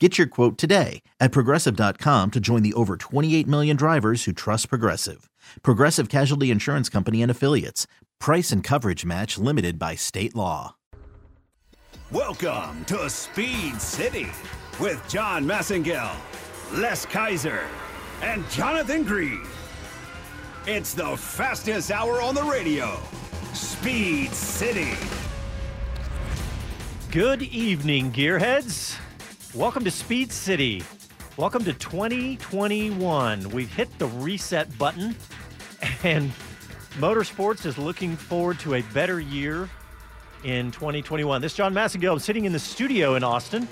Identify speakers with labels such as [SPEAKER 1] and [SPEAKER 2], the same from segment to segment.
[SPEAKER 1] Get your quote today at progressive.com to join the over 28 million drivers who trust Progressive. Progressive Casualty Insurance Company and Affiliates. Price and coverage match limited by state law.
[SPEAKER 2] Welcome to Speed City with John Massengill, Les Kaiser, and Jonathan Green. It's the fastest hour on the radio. Speed City.
[SPEAKER 3] Good evening, gearheads. Welcome to Speed City. Welcome to 2021. We've hit the reset button, and motorsports is looking forward to a better year in 2021. This is John Massengill. I'm sitting in the studio in Austin,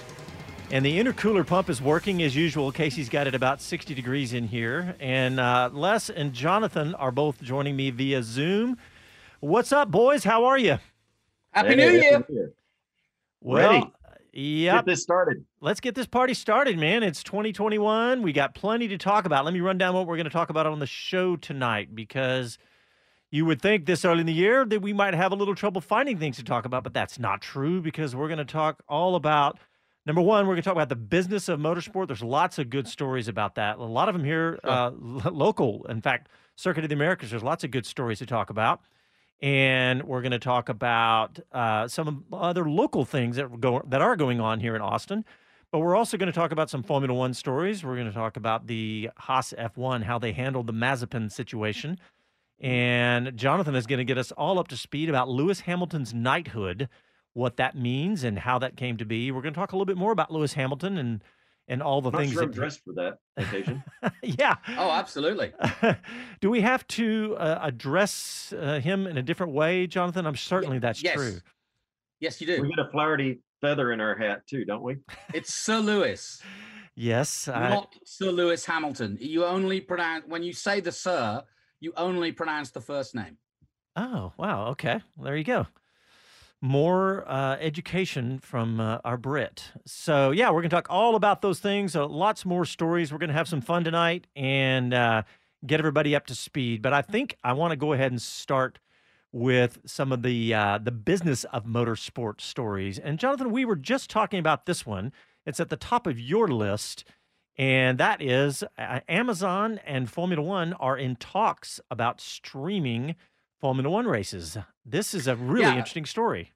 [SPEAKER 3] and the intercooler pump is working as usual. Casey's got it about 60 degrees in here, and uh, Les and Jonathan are both joining me via Zoom. What's up, boys? How are you?
[SPEAKER 4] Happy New Year.
[SPEAKER 3] Well,
[SPEAKER 4] Ready.
[SPEAKER 3] Yep.
[SPEAKER 4] Get this started.
[SPEAKER 3] Let's get this party started, man. It's 2021. We got plenty to talk about. Let me run down what we're going to talk about on the show tonight because you would think this early in the year that we might have a little trouble finding things to talk about, but that's not true because we're going to talk all about number one, we're going to talk about the business of motorsport. There's lots of good stories about that. A lot of them here,
[SPEAKER 4] Sure.
[SPEAKER 3] uh, lo- local. In fact, Circuit of the Americas, there's lots of good stories to talk about. And we're going to talk about uh, some other local things that, go, that are going on here in Austin. But we're also going to talk about some Formula One stories. We're going to talk about the Haas F1, how they handled the Mazepin situation. And Jonathan is going to get us all up to speed about Lewis Hamilton's knighthood, what that means, and how that came to be. We're going to talk a little bit more about Lewis Hamilton and and all the
[SPEAKER 4] I'm not
[SPEAKER 3] things
[SPEAKER 4] sure I'm
[SPEAKER 3] that.
[SPEAKER 4] dressed for that occasion.
[SPEAKER 3] yeah.
[SPEAKER 5] Oh, absolutely.
[SPEAKER 3] Do we have to uh, address uh, him in a different way, Jonathan? I'm certainly that's
[SPEAKER 5] yes.
[SPEAKER 3] true.
[SPEAKER 5] Yes, you do.
[SPEAKER 4] we
[SPEAKER 5] do.
[SPEAKER 4] get a Flaherty feather in our hat too, don't we?
[SPEAKER 5] It's Sir Lewis,
[SPEAKER 3] Yes, I,
[SPEAKER 5] not Sir Lewis Hamilton. You only pronounce when you say the Sir, you only pronounce the first name.
[SPEAKER 3] Oh, wow. Okay. Well, there you go. More uh, education from uh, our Brit. So, yeah, we're going to talk all about those things. Uh, lots more stories. We're going to have some fun tonight and uh, get everybody up to speed. But I think I want to go ahead and start with some of the uh, the business of motorsport stories. And Jonathan, we were just talking about this one. It's at the top of your list, and that is uh, Amazon and Formula One are in talks about streaming Formula One races. This is a really
[SPEAKER 5] Yeah.
[SPEAKER 3] interesting story.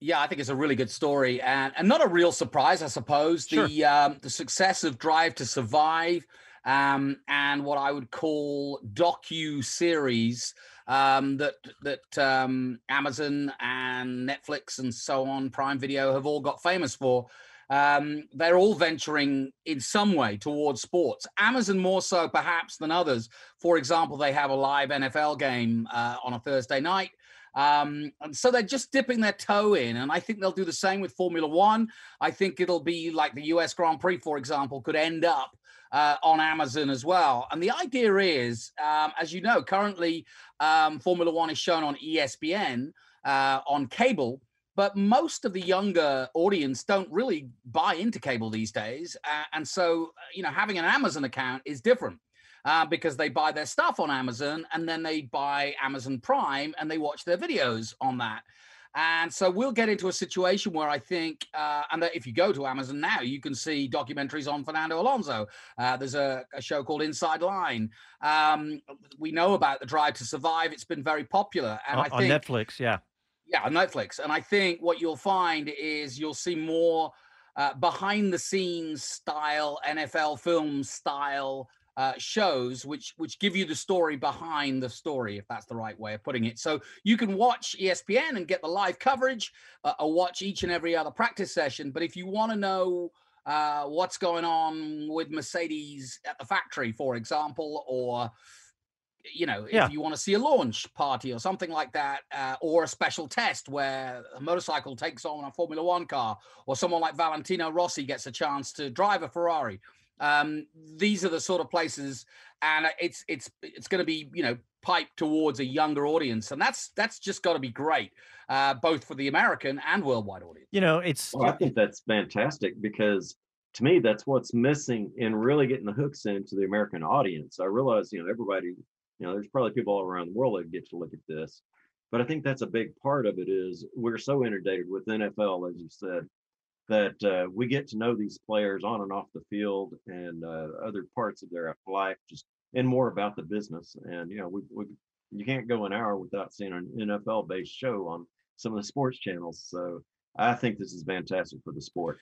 [SPEAKER 5] Yeah, I think it's a really good story and, and not a real surprise, I suppose.
[SPEAKER 3] Sure.
[SPEAKER 5] The um, the success of Drive to Survive um, and what I would call docu series um, that that um, Amazon and Netflix and so on, Prime Video have all got famous for. Um, they're all venturing in some way towards sports. Amazon more so perhaps than others. For example, they have a live NFL game uh, on a Thursday night. Um, and so they're just dipping their toe in, and I think they'll do the same with Formula One. I think it'll be like the US Grand Prix, for example, could end up uh, on Amazon as well. And the idea is, um, as you know, currently um, Formula One is shown on ESPN uh, on cable, but most of the younger audience don't really buy into cable these days. Uh, and so, you know, having an Amazon account is different uh, because they buy their stuff on Amazon and then they buy Amazon Prime and they watch their videos on that. And so we'll get into a situation where I think, uh, and that if you go to Amazon now, you can see documentaries on Fernando Alonso. Uh, there's a, a show called Inside Line. Um, we know about the Drive to Survive. It's been very popular. And
[SPEAKER 3] on,
[SPEAKER 5] I
[SPEAKER 3] on
[SPEAKER 5] think
[SPEAKER 3] Netflix, yeah.
[SPEAKER 5] yeah, on Netflix. And I think what you'll find is you'll see more uh, behind the scenes style NFL film style uh, shows which which give you the story behind the story if that's the right way of putting it so you can watch espn and get the live coverage uh, or watch each and every other practice session but if you want to know uh, what's going on with mercedes at the factory for example or you know
[SPEAKER 3] Yeah.
[SPEAKER 5] if you want to see a launch party or something like that uh, or a special test where a motorcycle takes on a formula one car or someone like valentino rossi gets a chance to drive a ferrari um, these are the sort of places and it's it's it's going to be you know piped towards a younger audience and that's that's just got to be great uh, both for the american and worldwide audience
[SPEAKER 3] You know, it's
[SPEAKER 4] Well, I think that's fantastic because to me, that's what's missing in really getting the hooks into the American audience. I realize, you know, everybody, you know, there's probably people all around the world that get to look at this, but I think that's a big part of it is we're so inundated with NFL, as you said, that uh, we get to know these players on and off the field and uh, other parts of their life, just and more about the business. And you know, we, we you can't go an hour without seeing an NFL based show on some of the sports channels. So I think this is fantastic for the sport.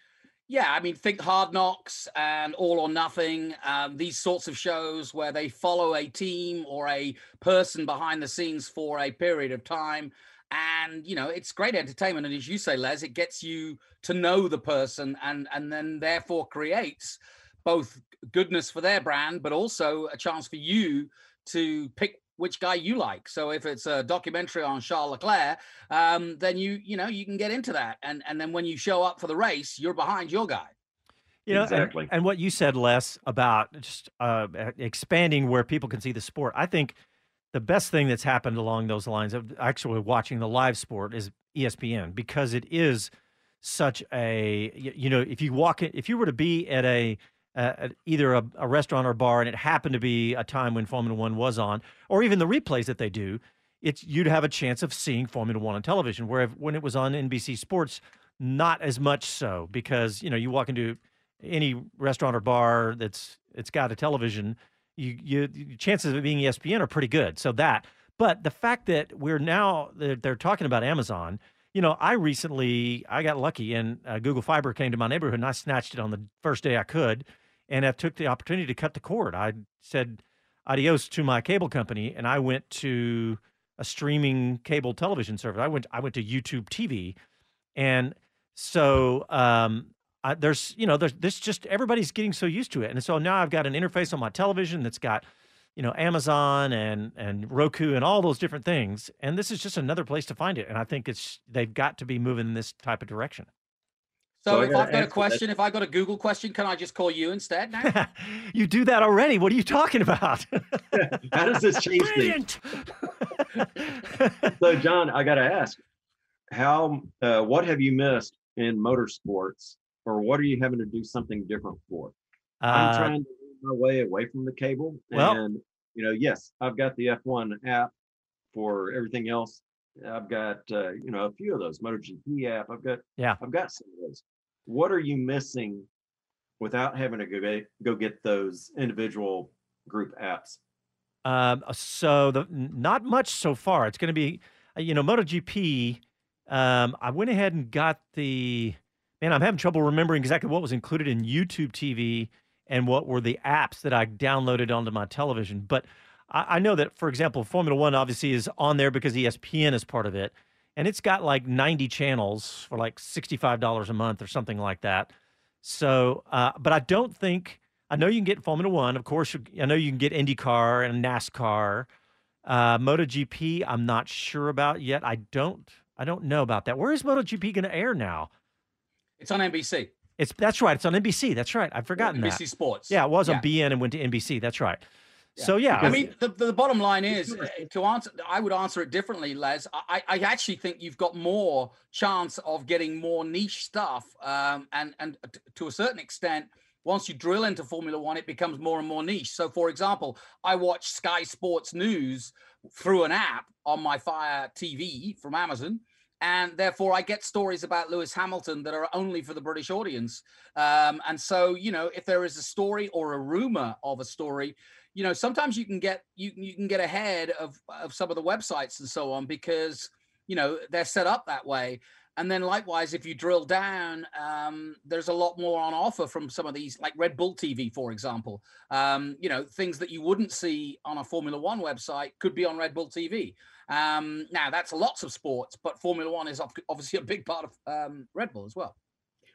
[SPEAKER 5] Yeah, I mean, think Hard Knocks and All or Nothing, um, these sorts of shows where they follow a team or a person behind the scenes for a period of time. And, you know, it's great entertainment. And as you say, Les, it gets you to know the person and, and then therefore creates both goodness for their brand, but also a chance for you to pick which guy you like. So if it's a documentary on Charles Leclerc, um, then you you know you can get into that, and and then when you show up for the race, you're behind your guy.
[SPEAKER 3] You know, and-
[SPEAKER 4] Exactly.
[SPEAKER 3] And, what you said, Les, about just uh, expanding where people can see the sport. I think the best thing that's happened along those lines of actually watching the live sport is ESPN because it is such a you know if you walk in if you were to be at a uh, either a, a restaurant or bar and it happened to be a time when Formula One was on, or even the replays that they do, it's you'd have a chance of seeing Formula One on television. Where when it was on NBC Sports, not as much so because you know you walk into any restaurant or bar that's it's got a television, you you your chances of it being ESPN are pretty good. So that, but the fact that we're now they're, they're talking about Amazon. You know, I recently I got lucky and uh, Google Fiber came to my neighborhood and I snatched it on the first day I could, and I took the opportunity to cut the cord. I said adios to my cable company and I went to a streaming cable television service. I went I went to YouTube TV, and so um, I, there's you know there's this just everybody's getting so used to it, and so now I've got an interface on my television that's got you know Amazon and and Roku and all those different things, and this is just another place to find it, and I think it's they've got to be moving in this type of direction.
[SPEAKER 5] So,
[SPEAKER 4] So
[SPEAKER 5] if I've got a
[SPEAKER 4] answer that.
[SPEAKER 5] question, if I got a Google question, can I just call you instead now?
[SPEAKER 3] you do that already. What are you talking about?
[SPEAKER 4] How does this change things?
[SPEAKER 3] Brilliant.
[SPEAKER 4] So, John, I got to ask, how, uh, what have you missed in motorsports, or what are you having to do something different for? I'm
[SPEAKER 3] Uh,
[SPEAKER 4] trying to move my way away from the cable,
[SPEAKER 3] well-
[SPEAKER 4] and you know, yes, I've got the F1 app for everything else. I've got uh, you know a few of those MotoGP app. I've got
[SPEAKER 3] Yeah.
[SPEAKER 4] I've got some of those. What are you missing without having to go get, go get those individual group apps?
[SPEAKER 3] Um, so the not much so far. It's going to be, uh, you know, MotoGP. Um, I went ahead and got the. Man, I'm having trouble remembering exactly what was included in YouTube TV and what were the apps that I downloaded onto my television. But I, I know that, for example, Formula One obviously is on there because ESPN is part of it, and it's got like 90 channels for like $65 a month or something like that. So, uh, but I don't think I know you can get Formula One, of course. I know you can get IndyCar and NASCAR, uh, MotoGP. I'm not sure about yet. I don't. I don't know about that. Where is MotoGP going to air now?
[SPEAKER 5] It's on NBC,
[SPEAKER 3] It's that's right. It's on NBC. That's right. I've forgotten
[SPEAKER 5] NBC
[SPEAKER 3] that.
[SPEAKER 5] Sports.
[SPEAKER 3] Yeah, it was
[SPEAKER 5] Yeah.
[SPEAKER 3] on beIN and went to NBC. That's right. So yeah,
[SPEAKER 5] I mean, the, the bottom line is to answer. I would answer it differently, Les. I, I actually think you've got more chance of getting more niche stuff, um, and and to a certain extent, once you drill into Formula One, it becomes more and more niche. So, for example, I watch Sky Sports News through an app on my Fire TV from Amazon. And therefore, I get stories about Lewis Hamilton that are only for the British audience. Um, and so, you know, if there is a story or a rumor of a story, you know sometimes you can get you you can get ahead of of some of the websites and so on because you know they're set up that way And then likewise, if you drill down, um, there's a lot more on offer from some of these, like Red Bull TV, for example. Um, you know, things that you wouldn't see on a Formula One website could be on Red Bull TV. Um, now, that's lots of sports, but Formula One is obviously a big part of um, Red Bull as well.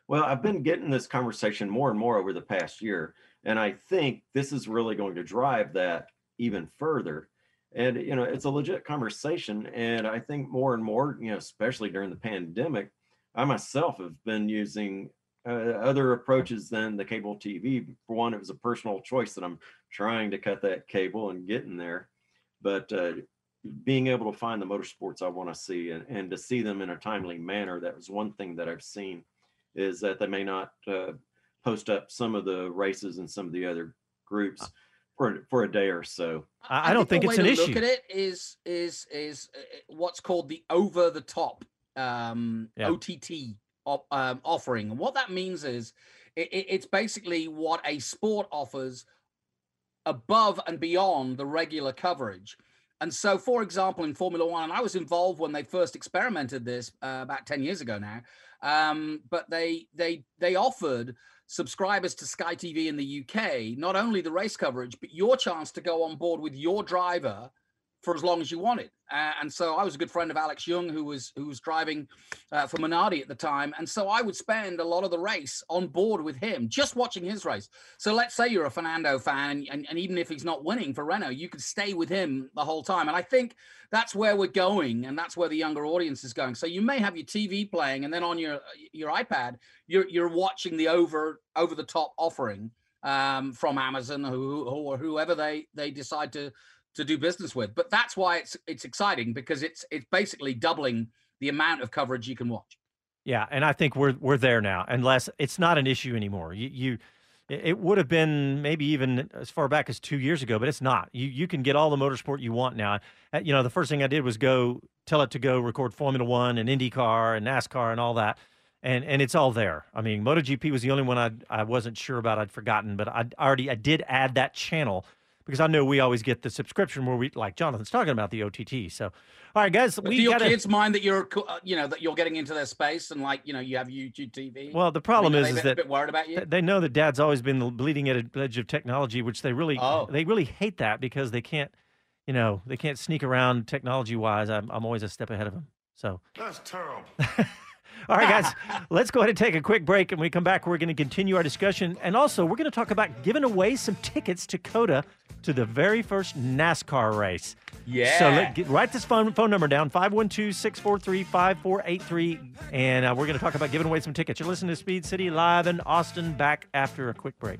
[SPEAKER 4] Well, I've been getting this conversation more and more over the past year, and I think this is really going to drive that even further. And you know it's a legit conversation and i think more and more you know especially during the pandemic i myself have been using uh, other approaches than the cable tv for one it was a personal choice that i'm trying to cut that cable and getting there. But uh, being able to find the motorsports i want to see and, and to see them in a timely manner that was one thing that i've seen is that they may not uh, post up some of the races and some of the other groups for for a day or so.
[SPEAKER 3] I, I don't think, think it's an issue.
[SPEAKER 5] Look at it is is is uh, what's called the over the top um, yeah. OTT op, um, offering, and what that means is it, it's basically what a sport offers above and beyond the regular coverage. And so, for example, in Formula One, and I was involved when they first experimented this uh, about ten years ago now. Um, but they they they offered subscribers to Sky TV in the UK, not only the race coverage, but your chance to go on board with your driver for as long as you wanted. Uh, and so I was a good friend of Alex Yoong, who was who was driving uh, for Minardi at the time, and so I would spend a lot of the race on board with him, just watching his race. So let's say you're a Fernando fan, and, and, and even if he's not winning for Renault, you could stay with him the whole time. And I think that's where we're going, and that's where the younger audience is going. So you may have your TV playing, and then on your your iPad, you're you're watching the over over the top offering um, from Amazon who, or whoever they they decide to to do business with. But that's why it's it's exciting because it's it's basically doubling the amount of coverage you can watch.
[SPEAKER 3] Yeah, and I think we're we're there now. Unless it's not an issue anymore. You you it would have been maybe even as far back as two years ago, but it's not. You you can get all the motorsport you want now. Uh, you know, the first thing I did was go tell it to go record Formula One and IndyCar and NASCAR and all that, and and it's all there. I mean, MotoGP was the only one I I wasn't sure about. I'd forgotten, but I already I did add that channel because I know we always get the subscription where we like Jonathan's talking about the OTT. So, all right, guys, we
[SPEAKER 5] do your
[SPEAKER 3] gotta...
[SPEAKER 5] kids mind that you're uh, you know that you're getting into their space and like you know you have YouTube TV.
[SPEAKER 3] Well, the problem
[SPEAKER 5] I
[SPEAKER 3] mean, is, is that
[SPEAKER 5] bit worried about you.
[SPEAKER 3] They know that Dad's always been the bleeding edge of technology, which they really oh. they really hate that because they can't you know they can't sneak around technology wise. I'm I'm always a step ahead of them. So
[SPEAKER 6] that's terrible.
[SPEAKER 3] All right, guys, let's go ahead and take a quick break. And we come back, we're going to continue our discussion. And also, we're going to talk about giving away some tickets to COTA to the very first NASCAR race.
[SPEAKER 5] Yeah.
[SPEAKER 3] So let, get, write this phone, phone number down 512 643 5483. And uh, we're going to talk about giving away some tickets. You're listening to Speed City live in Austin, back after a quick break.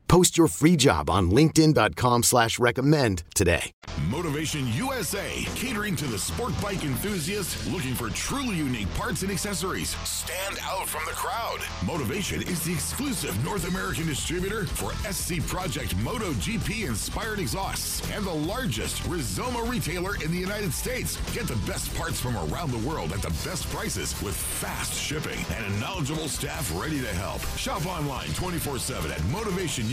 [SPEAKER 7] Post your free job on linkedin.com slash recommend today.
[SPEAKER 6] Motivation USA, catering to the sport bike enthusiast looking for truly unique parts and accessories. Stand out from the crowd. Motivation is the exclusive North American distributor for SC Project MotoGP inspired exhausts and the largest Rizoma retailer in the United States. Get the best parts from around the world at the best prices with fast shipping and a knowledgeable staff ready to help. Shop online 24 7 at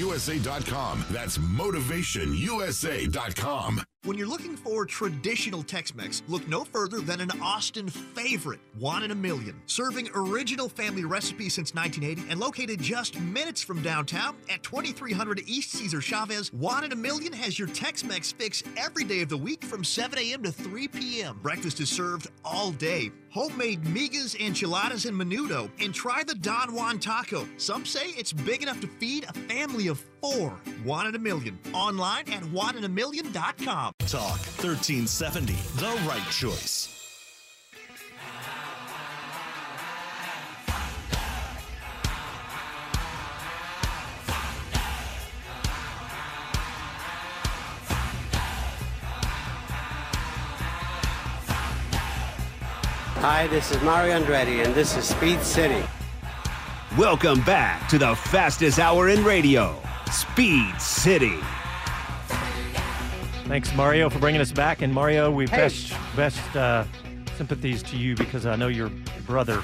[SPEAKER 6] motivationusa.com. That's motivationusa.com.
[SPEAKER 8] When you're looking for traditional Tex Mex, look no further than an Austin favorite, One in a Million. Serving original family recipes since 1980 and located just minutes from downtown at 2300 East Cesar Chavez, One in a Million has your Tex Mex fix every day of the week from 7 a.m. to 3 p.m. Breakfast is served all day. Homemade migas, enchiladas, and menudo. And try the Don Juan taco. Some say it's big enough to feed a family of four. One in a Million. Online at oneinaMillion.com.
[SPEAKER 9] Talk 1370, the right choice.
[SPEAKER 10] Hi, this is Mario Andretti, and this is Speed City.
[SPEAKER 2] Welcome back to the fastest hour in radio, Speed City.
[SPEAKER 3] Thanks, Mario, for bringing us back. And Mario, we
[SPEAKER 5] Hey.
[SPEAKER 3] best best uh, sympathies to you because I know your brother,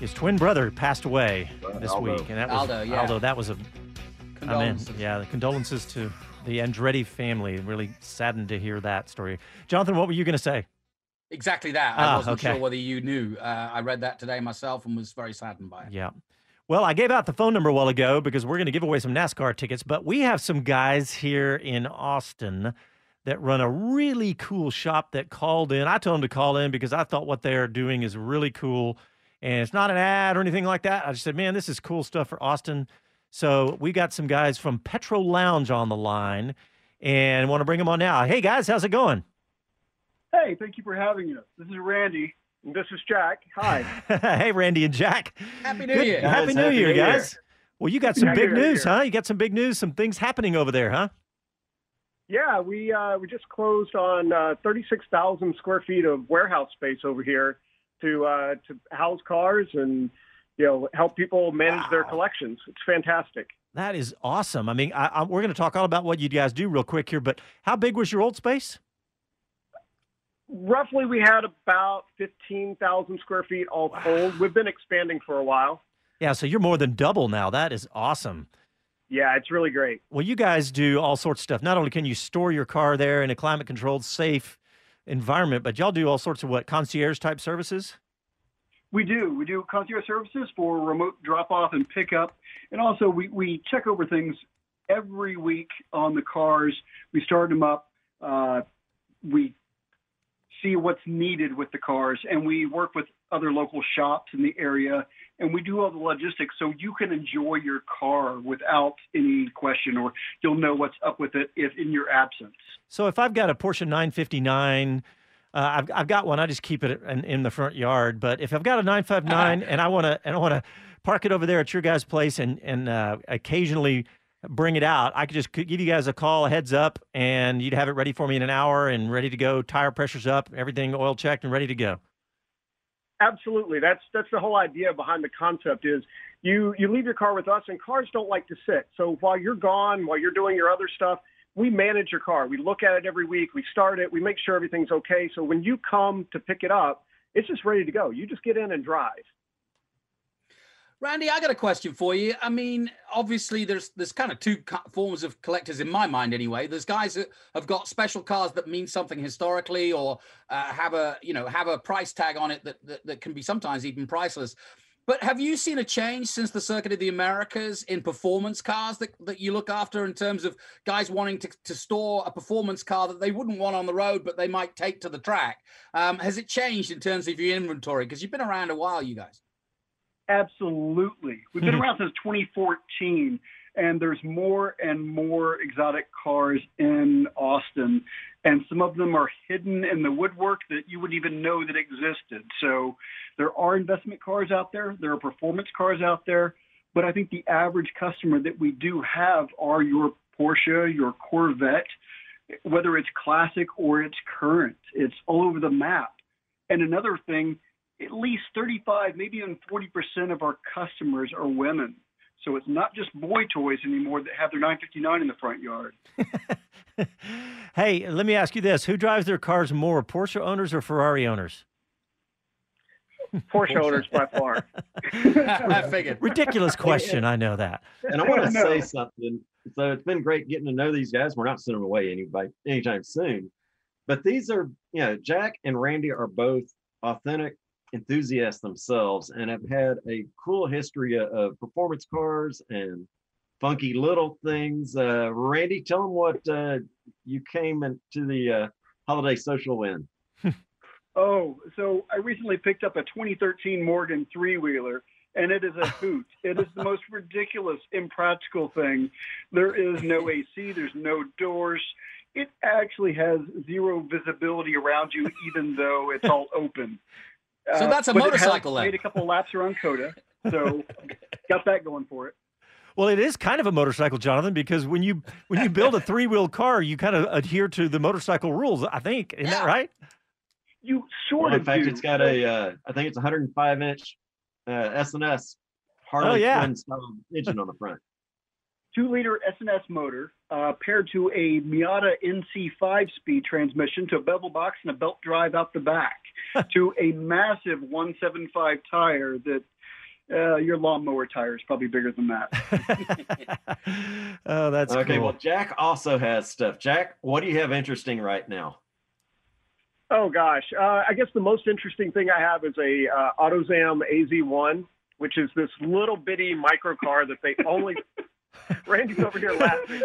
[SPEAKER 3] his twin brother, passed away this
[SPEAKER 4] Aldo.
[SPEAKER 3] week, and that was
[SPEAKER 5] Aldo, yeah.
[SPEAKER 3] Aldo. That was a, I mean,
[SPEAKER 5] Condolences.
[SPEAKER 3] yeah, the condolences to the Andretti family. Really saddened to hear that story. Jonathan, what were you going to say?
[SPEAKER 5] Exactly that. I
[SPEAKER 3] Ah,
[SPEAKER 5] wasn't
[SPEAKER 3] okay.
[SPEAKER 5] sure whether you knew. Uh, I read that today myself and was very saddened by it.
[SPEAKER 3] Yeah. Well, I gave out the phone number a while ago because we're going to give away some NASCAR tickets, but we have some guys here in Austin that run a really cool shop that called in. I told them to call in because I thought what they're doing is really cool. And it's not an ad or anything like that. I just said, man, this is cool stuff for Austin. So we got some guys from Petrol Lounge on the line and want to bring them on now. Hey, guys, how's it going?
[SPEAKER 11] Hey, thank you for having us. This is Randy. And this is Jack. Hi.
[SPEAKER 3] hey, Randy and Jack.
[SPEAKER 5] Happy New
[SPEAKER 3] Good-
[SPEAKER 5] Year.
[SPEAKER 3] Happy New
[SPEAKER 4] Happy
[SPEAKER 3] Year,
[SPEAKER 4] New Year.
[SPEAKER 3] guys. Well, you got some
[SPEAKER 11] Happy
[SPEAKER 3] big
[SPEAKER 11] New
[SPEAKER 3] news,
[SPEAKER 11] Year.
[SPEAKER 3] huh? You got some big news, some things happening over there, huh?
[SPEAKER 11] Yeah, we uh, we just closed on uh, 36,000 square feet of warehouse space over here to uh, to house cars and you know help people manage their collections. It's fantastic.
[SPEAKER 3] That is awesome. I mean, I, I, we're going to talk all about what you guys do real quick here, but how big was your old space?
[SPEAKER 11] Roughly, we had about 15,000 square feet all told. We've been expanding for a while.
[SPEAKER 3] Yeah, so you're more than double now. That is awesome.
[SPEAKER 11] Yeah, it's really great.
[SPEAKER 3] Well, you guys do all sorts of stuff. Not only can you store your car there in a climate controlled, safe environment, but y'all do all sorts of what concierge type services?
[SPEAKER 11] We do. We do concierge services for remote drop off and pickup. And also, we, we check over things every week on the cars. We start them up. Uh, we see what's needed with the cars, and we work with other local shops in the area. And we do all the logistics so you can enjoy your car without any question, or you'll know what's up with it if in your absence.
[SPEAKER 3] So if I've got a Porsche 959, uh, I've, I've got one. I just keep it in, in the front yard. But if I've got a 959 and I want to and I want to park it over there at your guys' place and and uh, occasionally bring it out, I could just give you guys a call, a heads up, and you'd have it ready for me in an hour and ready to go. Tire pressure's up, everything oil checked and ready to go.
[SPEAKER 11] Absolutely. That's that's the whole idea behind the concept is you you leave your car with us and cars don't like to sit. So while you're gone, while you're doing your other stuff, we manage your car. We look at it every week, we start it, we make sure everything's okay. So when you come to pick it up, it's just ready to go. You just get in and drive.
[SPEAKER 5] Randy, I got a question for you. I mean, obviously, there's there's kind of two forms of collectors in my mind, anyway. There's guys that have got special cars that mean something historically, or uh, have a you know have a price tag on it that, that that can be sometimes even priceless. But have you seen a change since the Circuit of the Americas in performance cars that, that you look after in terms of guys wanting to, to store a performance car that they wouldn't want on the road, but they might take to the track? Um, has it changed in terms of your inventory? Because you've been around a while, you guys.
[SPEAKER 11] Absolutely. We've been hmm. around since 2014, and there's more and more exotic cars in Austin, and some of them are hidden in the woodwork that you wouldn't even know that existed. So there are investment cars out there, there are performance cars out there, But I think the average customer that we do have are your Porsche, your Corvette, whether it's classic or it's current. It's all over the map. And another thing, at least 35, maybe even 40% of our customers are women. So it's not just boy toys anymore that have their 959 in the front yard.
[SPEAKER 3] hey, let me ask you this: Who drives their cars more, Porsche owners or Ferrari owners?
[SPEAKER 12] Porsche owners by far.
[SPEAKER 5] I figured.
[SPEAKER 3] Ridiculous question. I know that.
[SPEAKER 4] And I want to say something. So it's been great getting to know these guys. We're not sending them away anybody anytime soon. But these are, you know, Jack and Randy are both authentic enthusiasts themselves and have had a cool history of, performance cars and funky little things. Uh, Randy, tell them what uh, you came into the uh, holiday social in.
[SPEAKER 11] Oh, so I recently picked up a 2013 Morgan three wheeler, and it is a hoot. it is the most ridiculous, impractical thing. There is no AC, there's no doors. It actually has zero visibility around you, even though it's all open.
[SPEAKER 5] So that's a
[SPEAKER 11] but
[SPEAKER 5] motorcycle then.
[SPEAKER 11] Made a couple laps around COTA, so got that going for it.
[SPEAKER 3] Well, it is kind of a motorcycle, Jonathan, because when you when you build a three wheel car, you kind of adhere to the motorcycle rules. I think, isn't that right?
[SPEAKER 11] You sort
[SPEAKER 4] Well, in fact,
[SPEAKER 11] do.
[SPEAKER 4] it's got a, uh, I think it's 105 inch uh, S&S Harley
[SPEAKER 3] Oh, yeah.
[SPEAKER 4] Quinn style engine on the front.
[SPEAKER 11] two liter S&S motor uh, paired to a Miata NC five speed transmission to a bevel box and a belt drive out the back to a massive 175 tire that uh, your lawnmower tire is probably bigger than that.
[SPEAKER 3] oh, that's
[SPEAKER 4] okay.
[SPEAKER 3] cool.
[SPEAKER 4] Well, Jack also has stuff. Jack, what do you have interesting right now?
[SPEAKER 12] Oh gosh, uh, I guess the most interesting thing I have is a uh, AutoZam AZ1, which is this little bitty micro car that they only. Randy's over here laughing.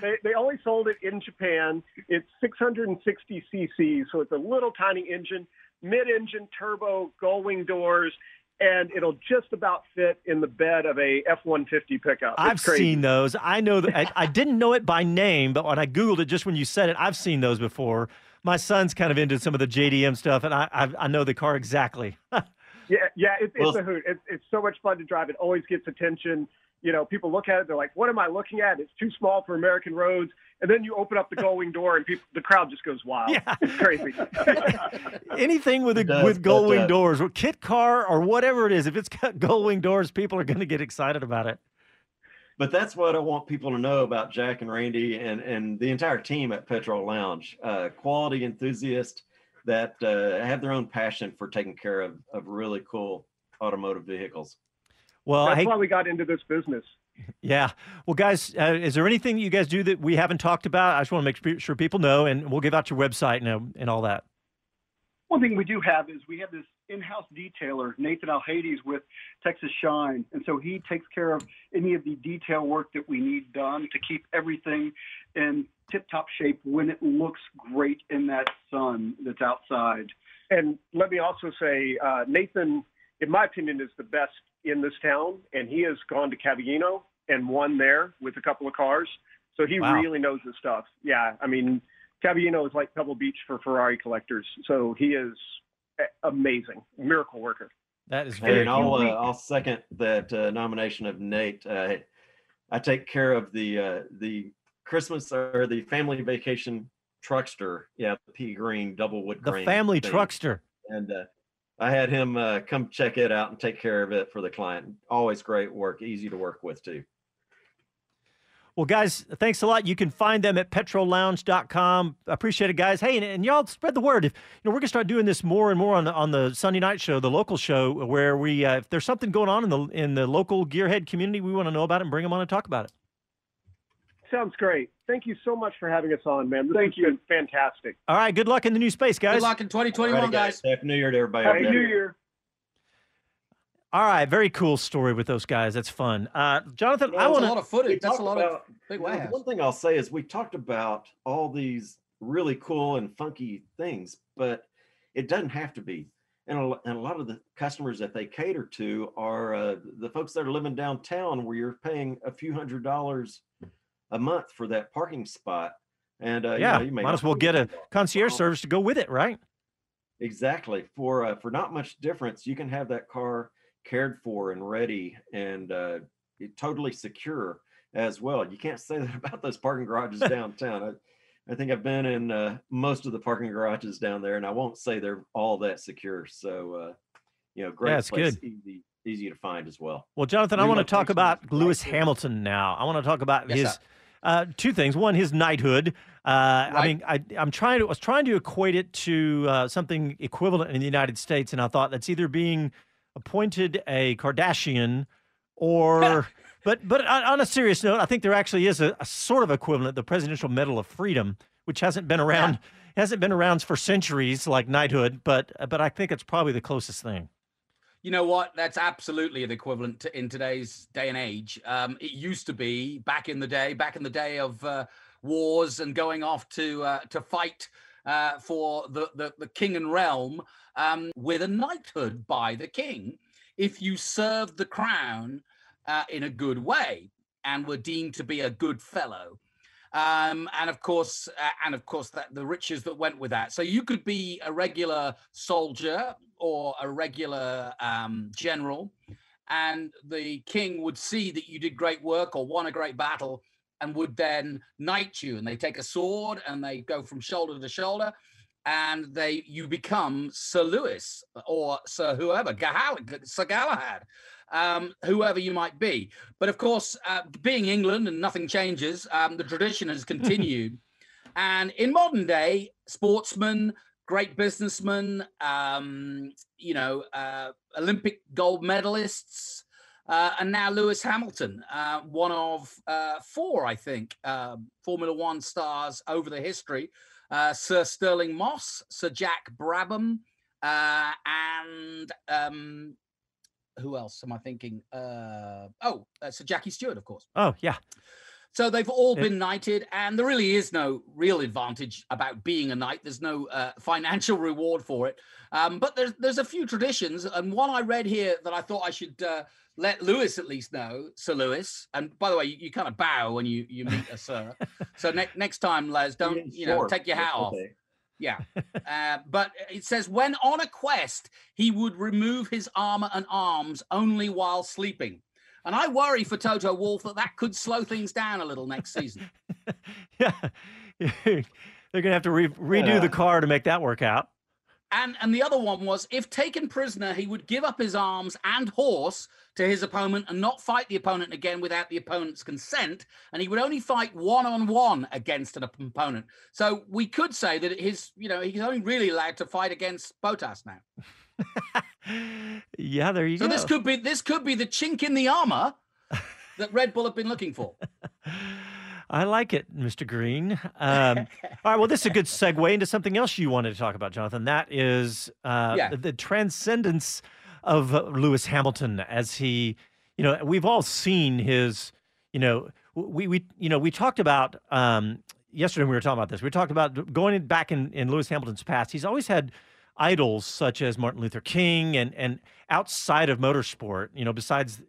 [SPEAKER 12] They they only sold it in Japan. It's 660 cc, so it's a little tiny engine, mid-engine turbo, gull-wing doors, and it'll just about fit in the bed of a F-150 pickup. It's
[SPEAKER 3] I've
[SPEAKER 12] crazy.
[SPEAKER 3] seen those. I know that I, I didn't know it by name, but when I googled it just when you said it, I've seen those before. My son's kind of into some of the JDM stuff, and I I, I know the car exactly.
[SPEAKER 12] Yeah, yeah, it, it's
[SPEAKER 4] Well-
[SPEAKER 12] a hoot. It's it's so much fun to drive. It always gets attention. You know, people look at it, they're like, "What am I looking at? It's too small for American roads." And then you open up the gull-wing door, and people, the crowd just goes wild.
[SPEAKER 3] Yeah.
[SPEAKER 12] It's crazy.
[SPEAKER 3] Anything with a,
[SPEAKER 4] does,
[SPEAKER 3] with
[SPEAKER 4] but,
[SPEAKER 3] gull wing
[SPEAKER 4] uh,
[SPEAKER 3] doors, or kit car, or whatever it is, if it's got gull wing doors, people are going to get excited about it.
[SPEAKER 4] But that's what I want people to know about Jack and Randy and, and the entire team at Petrol Lounge. Uh, quality enthusiasts that uh, have their own passion for taking care of, of really cool automotive vehicles.
[SPEAKER 3] Well,
[SPEAKER 12] That's
[SPEAKER 3] hey,
[SPEAKER 12] why we got into this business.
[SPEAKER 3] yeah. Well, guys, uh, is there anything you guys do that we haven't talked about? I just want to make sure people know, and we'll give out your website and uh, and all that.
[SPEAKER 11] One thing we do have is we have this in-house detailer, Nathan Alhades with Texas Shine, and so he takes care of any of the detail work that we need done to keep everything in tip-top shape when it looks great in that sun that's outside.
[SPEAKER 12] And let me also say, uh, Nathan, in my opinion, is the best in this town, and he has gone to Cavallino and won there with a couple of cars. So he
[SPEAKER 3] Wow.
[SPEAKER 12] really knows his stuff. Yeah, I mean, Cavallino is like Pebble Beach for Ferrari collectors. So he is amazing, miracle worker.
[SPEAKER 3] That is
[SPEAKER 4] Hey,
[SPEAKER 3] very
[SPEAKER 4] and I'll, uh, I'll second that uh, nomination of Nate. Uh, I take care of the uh, the Christmas or the family vacation truckster. Yeah, the pea green double wood
[SPEAKER 3] the
[SPEAKER 4] grain
[SPEAKER 3] family
[SPEAKER 4] thing.
[SPEAKER 3] truckster.
[SPEAKER 4] and uh, I had him uh, come check it out and take care of it for the client. Always great work, easy to work with too.
[SPEAKER 3] Well, guys, thanks a lot. You can find them at petrollounge.com. Appreciate it, guys. Hey, and, and y'all spread the word. If you know, we're gonna start doing this more and more on the on the Sunday night show, the local show, where we uh, if there's something going on in the in the local gearhead community, we want to know about it and bring them on and talk about it.
[SPEAKER 12] Sounds great. Thank you so much for having us on, man. This
[SPEAKER 11] Thank
[SPEAKER 12] has been fantastic.
[SPEAKER 3] All right, good luck in the new space, guys.
[SPEAKER 5] Good luck in 2021,
[SPEAKER 4] Alrighty,
[SPEAKER 5] guys.
[SPEAKER 4] Happy New Year to everybody.
[SPEAKER 11] Happy. New Year.
[SPEAKER 3] All right, very cool story with those guys. That's fun. Uh, Jonathan, I
[SPEAKER 5] That's
[SPEAKER 3] want
[SPEAKER 5] a lot of footage. That's a lot
[SPEAKER 4] about-
[SPEAKER 5] of big
[SPEAKER 4] you know. One thing I'll say is we talked about all these really cool and funky things, but it doesn't have to be. And a, and a lot of the customers that they cater to are uh, the folks that are living downtown where you're paying a few hundred dollars a month for that parking spot. And uh, you
[SPEAKER 3] Yeah,
[SPEAKER 4] know, you may
[SPEAKER 3] might as well get a concierge service to go with it, right?
[SPEAKER 4] Exactly. For uh, for not much difference, you can have that car cared for and ready and uh, totally secure as well. You can't say that about those parking garages downtown. I, I think I've been in uh, most of the parking garages down there, and I won't say they're all that secure. So, uh, you know, great
[SPEAKER 3] Yeah, it's
[SPEAKER 4] place,
[SPEAKER 3] good.
[SPEAKER 4] easy, easy to find as well.
[SPEAKER 3] Well, Jonathan, I want to talk about Lewis. Hamilton now. I want to talk about
[SPEAKER 4] Yes,
[SPEAKER 3] his
[SPEAKER 4] sir.
[SPEAKER 3] Uh, two things. One, his knighthood. Uh, I mean, I, I'm trying to I was trying to equate it to uh, something equivalent in the United States, and I thought that's either being appointed a Kardashian or. But but on a serious note, I think there actually is a, a sort of equivalent, the Presidential Medal of Freedom, which hasn't been around hasn't been around for centuries like knighthood, but but I think it's probably the closest thing.
[SPEAKER 5] You know what? That's absolutely the equivalent to, in today's day and age. Um, it used to be back in the day, back in the day of uh, wars and going off to uh, to fight uh, for the, the the king and realm um, with a knighthood by the king. If you served the crown uh, in a good way and were deemed to be a good fellow, um, and of course, uh, and of course, that the riches that went with that. So you could be a regular soldier or a regular um, general, and the king would see that you did great work or won a great battle, and would then knight you. And they take a sword and they go from shoulder to shoulder, and they you become Sir Lewis or Sir whoever, Gahal- Sir Galahad um, whoever you might be. But of course, uh, being England and nothing changes, um, the tradition has continued. and in modern day, sportsmen, great businessmen, um, you know, uh, Olympic gold medalists, uh, and now Lewis Hamilton, uh, one of uh, four, I think, uh, Formula One stars over the history. Uh, Sir Stirling Moss, Sir Jack Brabham, uh, and um, who else am I thinking? Uh, oh, uh, Sir Jackie Stewart, of course.
[SPEAKER 3] Oh yeah.
[SPEAKER 5] So they've all
[SPEAKER 3] It-
[SPEAKER 5] been knighted, and there really is no real advantage about being a knight. There's no uh, financial reward for it, um, but there's there's a few traditions, and one I read here that I thought I should uh, let Lewis at least know, Sir Lewis. And by the way, you, you kind of bow when you you meet a sir. so ne- next time, Les, don't
[SPEAKER 4] in
[SPEAKER 5] you know take your hat
[SPEAKER 4] that's
[SPEAKER 5] off.
[SPEAKER 4] Okay.
[SPEAKER 5] Yeah. Uh, but it says when on a quest, he would remove his armor and arms only while sleeping. And I worry for Toto Wolff that that could slow things down a little next season.
[SPEAKER 3] Yeah. They're gonna have to re- redo
[SPEAKER 5] Yeah.
[SPEAKER 3] the car to make that work out.
[SPEAKER 5] And and the other one was if taken prisoner, he would give up his arms and horse to his opponent and not fight the opponent again without the opponent's consent. And he would only fight one on one against an opponent. So we could say that his, you know, he's only really allowed to fight against Bottas now.
[SPEAKER 3] Yeah, there you go.
[SPEAKER 5] So this could be this could be the chink in the armor that Red Bull have been looking for.
[SPEAKER 3] I like it, Mr. Green. Um, all right, well, this is a good segue into something else you wanted to talk about, Jonathan. That is uh,
[SPEAKER 5] Yeah.
[SPEAKER 3] the, transcendence of Lewis Hamilton as he, you know, we've all seen his, you know, we we you know we talked about um, yesterday. when We were talking about this. We talked about going back in in Lewis Hamilton's past. He's always had idols such as Martin Luther King and and outside of motorsport, you know, besides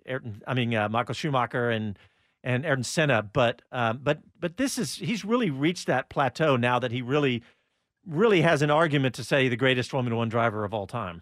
[SPEAKER 3] I mean uh, Michael Schumacher and and Ayrton Senna, but um, but but this is he's really reached that plateau now that he really really has an argument to say the greatest Formula One driver of all time.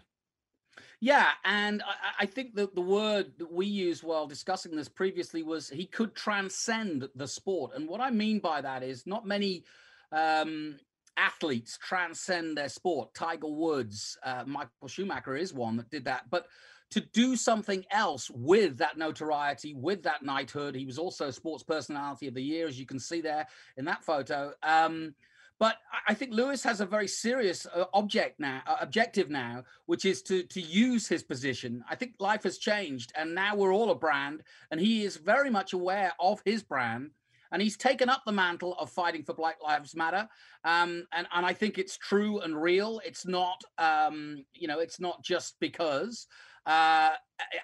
[SPEAKER 5] Yeah, and I, I- I think that the word that we used while discussing this previously was he could transcend the sport. And what I mean by that is not many um, athletes transcend their sport. Tiger Woods, uh, Michael Schumacher is one that did that. But to do something else with that notoriety, with that knighthood, he was also sports personality of the year, as you can see there in that photo. Um, but I- think Lewis has a very serious uh, object now, uh, objective now, which is to to use his position. I think life has changed, and now we're all a brand, and he is very much aware of his brand, and he's taken up the mantle of fighting for Black Lives Matter. Um, and and I think it's true and real. It's not, um, you know, it's not just because. Uh,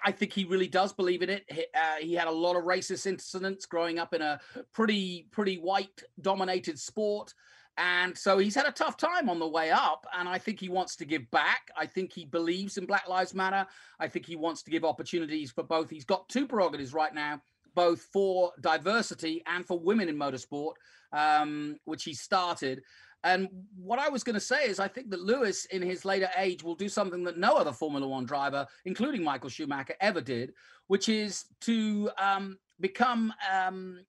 [SPEAKER 5] I- think he really does believe in it. He, uh, he had a lot of racist incidents growing up in a pretty pretty white dominated sport. And so he's had a tough time on the way up. And I think he wants to give back. I think he believes in Black Lives Matter. I think he wants to give opportunities for both. He's got two prerogatives right now, both for diversity and for women in motorsport, um, which he started. And what I was going to say is, I think that Lewis, in his later age, will do something that no other Formula One driver, including Michael Schumacher, ever did, which is to um, become um,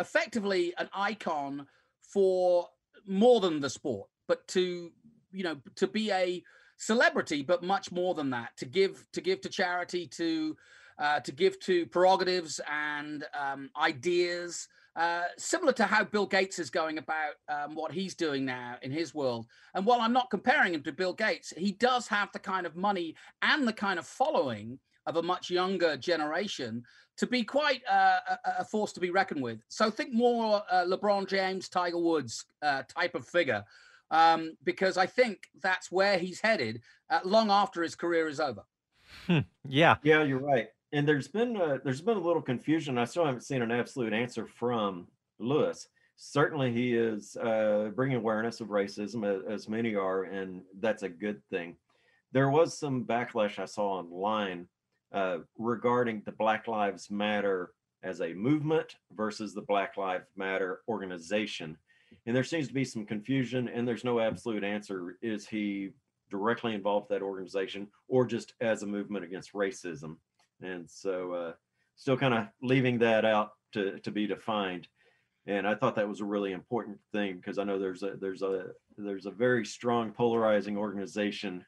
[SPEAKER 5] effectively an icon for more than the sport, but to you know to be a celebrity, but much more than that. To give to give to charity, to uh, to give to prerogatives and um, ideas, uh, similar to how Bill Gates is going about um, what he's doing now in his world. And while I'm not comparing him to Bill Gates, he does have the kind of money and the kind of following of a much younger generation to be quite uh, a, a, force to be reckoned with. So think more uh, LeBron James, Tiger Woods uh, type of figure, um, because I think that's where he's headed uh, long after his career is over.
[SPEAKER 3] Hmm. Yeah,
[SPEAKER 4] yeah, you're right. And there's been a, there's been a little confusion. I still haven't seen an absolute answer from Lewis. Certainly, he is uh, bringing awareness of racism, as, as many are, and that's a good thing. There was some backlash I saw online uh, regarding the Black Lives Matter as a movement versus the Black Lives Matter organization. And there seems to be some confusion, and there's no absolute answer. Is he directly involved with that organization or just as a movement against racism? And so, uh, still kind of leaving that out to, to be defined. And I thought that was a really important thing because I know there's a there's a there's a very strong polarizing organization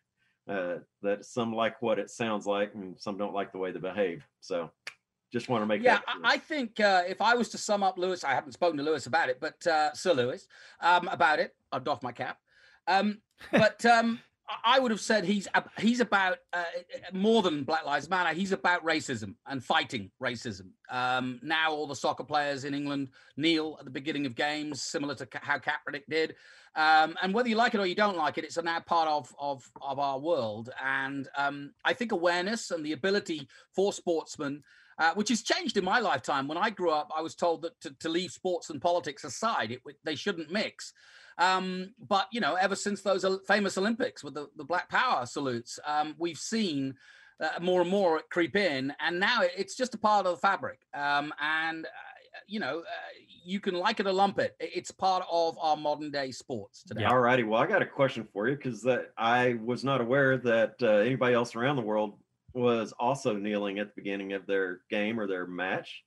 [SPEAKER 4] uh, that some like what it sounds like and some don't like the way they behave. So just want to make
[SPEAKER 5] yeah,
[SPEAKER 4] that
[SPEAKER 5] I think uh, if I was to sum up Lewis, I haven't spoken to Lewis about it, but uh, Sir Lewis um, about it, I'd doff my cap. Um, but um, I would have said he's he's about uh, more than Black Lives Matter. He's about racism and fighting racism. Um, now all the soccer players in England kneel at the beginning of games, similar to how Kaepernick did. Um, and whether you like it or you don't like it, it's now part of of of our world. And um, I think awareness and the ability for sportsmen. Uh, which has changed in my lifetime. When I grew up, I was told that to, to leave sports and politics aside, it, they shouldn't mix. Um, but you know, ever since those famous Olympics with the, the Black Power salutes, um, we've seen uh, more and more creep in, and now it's just a part of the fabric. Um, and uh, you know, uh, you can like it or lump it. It's part of our modern day sports today.
[SPEAKER 4] All righty. Well, I got a question for you because I was not aware that uh, anybody else around the world was also kneeling at the beginning of their game or their match.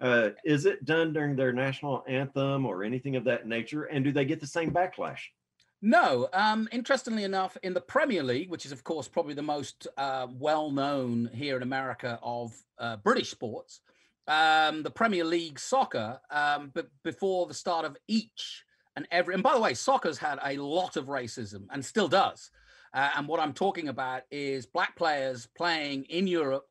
[SPEAKER 4] Uh, is it done during their national anthem or anything of that nature? And do they get the same backlash?
[SPEAKER 5] No. Um, interestingly enough, in the Premier League, which is, of course, probably the most uh, well known here in America of uh, British sports, um, the Premier League soccer, um, but before the start of each and every, and by the way, soccer's had a lot of racism and still does. Uh, and what I'm talking about is black players playing in Europe,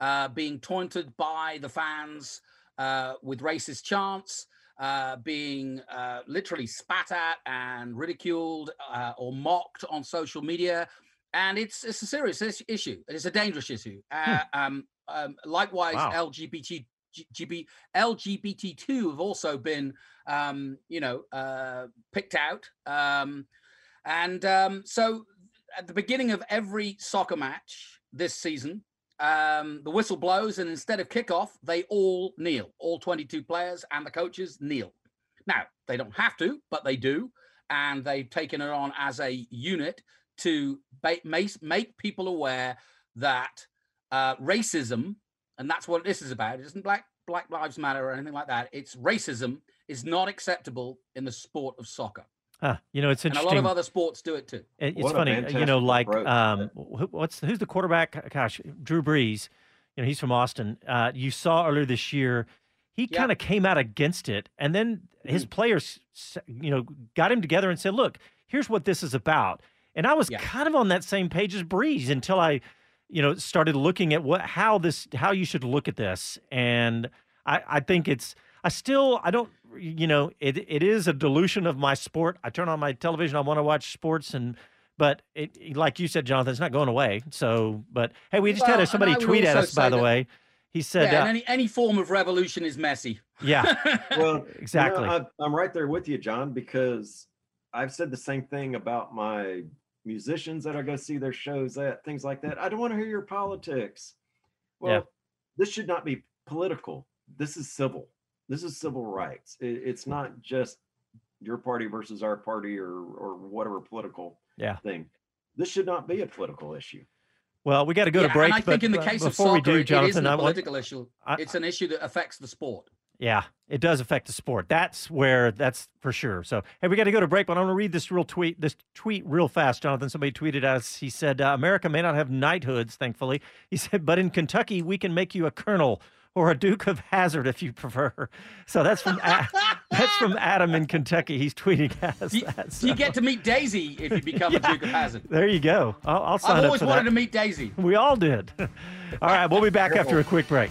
[SPEAKER 5] uh, being taunted by the fans uh, with racist chants, uh, being uh, literally spat at and ridiculed uh, or mocked on social media. And it's, it's a serious issue. It's a dangerous issue. Uh, hmm. Um, um, likewise, wow. LGBT, GB, LGBT2 have also been, um, you know, uh, picked out. Um, and um, so at the beginning of every soccer match this season, um, the whistle blows, and instead of kickoff, they all kneel. All 22 players and the coaches kneel. Now, they don't have to, but they do. And they've taken it on as a unit to make, people aware that uh, racism, and that's what this is about, it isn't Black, Black Lives Matter or anything like that. It's racism is not acceptable in the sport of soccer.
[SPEAKER 3] Huh. You know, it's interesting.
[SPEAKER 5] And a lot of other sports do it too.
[SPEAKER 3] It, it's funny, you know, like um, what's who's the quarterback? Gosh, Drew Brees. You know, he's from Austin. Uh, you saw earlier this year, he yeah. kind of came out against it, and then his mm. players, you know, got him together and said, "Look, here's what this is about." And I was yeah. kind of on that same page as Brees until I, you know, started looking at what how this how you should look at this, and I, I think it's I still I don't you know it it is a dilution of my sport. I turn on my television, I want to watch sports and but it like you said, Jonathan, it's not going away. So, but hey, we just well, had somebody tweet at us by the way. He said,
[SPEAKER 5] yeah, uh, any any form of revolution is messy.
[SPEAKER 3] Yeah,
[SPEAKER 4] well,
[SPEAKER 3] exactly.
[SPEAKER 4] You know, I, I'm right there with you, John, because I've said the same thing about my musicians that I go see their shows at things like that. I don't want to hear your politics. Well, yeah. this should not be political. This is civil this is civil rights. It, it's not just your party versus our party or or whatever political
[SPEAKER 3] Yeah.
[SPEAKER 4] thing. This should not be a political issue.
[SPEAKER 3] Well, we got to go
[SPEAKER 5] Yeah,
[SPEAKER 3] to break.
[SPEAKER 5] and I think in the case of
[SPEAKER 3] before
[SPEAKER 5] soccer,
[SPEAKER 3] we do,
[SPEAKER 5] it- it
[SPEAKER 3] Jonathan,
[SPEAKER 5] isn't
[SPEAKER 3] I
[SPEAKER 5] a
[SPEAKER 3] want-
[SPEAKER 5] political issue.
[SPEAKER 3] I-
[SPEAKER 5] it's an issue that affects the sport.
[SPEAKER 3] Yeah, it does affect the sport. That's where that's for sure. So, hey, we got to go to break, but I'm going to read this real tweet. This tweet real fast, Jonathan. Somebody tweeted us. He said, uh, "America may not have knighthoods, thankfully." He said, "But in Kentucky, we can make you a colonel or a Duke of Hazzard if you prefer." So that's from A- that's from Adam in Kentucky. He's tweeting us. that,
[SPEAKER 5] Do you get to meet Daisy if you become a Duke of Hazzard?
[SPEAKER 3] There you go. I'll, I'll sign
[SPEAKER 5] I've
[SPEAKER 3] up
[SPEAKER 5] always
[SPEAKER 3] for
[SPEAKER 5] wanted
[SPEAKER 3] that.
[SPEAKER 5] to meet Daisy.
[SPEAKER 3] We all did. all right, we'll be back after a quick break.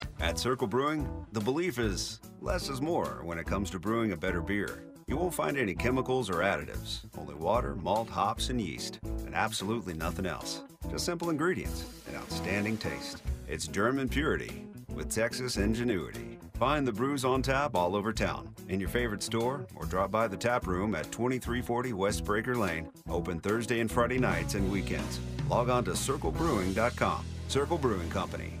[SPEAKER 2] At Circle Brewing, the belief is less is more when it comes to brewing a better beer. You won't find any chemicals or additives, only water, malt, hops, and yeast, and absolutely nothing else. Just simple ingredients and outstanding taste. It's German purity with Texas ingenuity. Find the brews on tap all over town, in your favorite store, or drop by the tap room at 2340 West Breaker Lane, open Thursday and Friday nights and weekends. Log on to circlebrewing.com. Circle Brewing Company,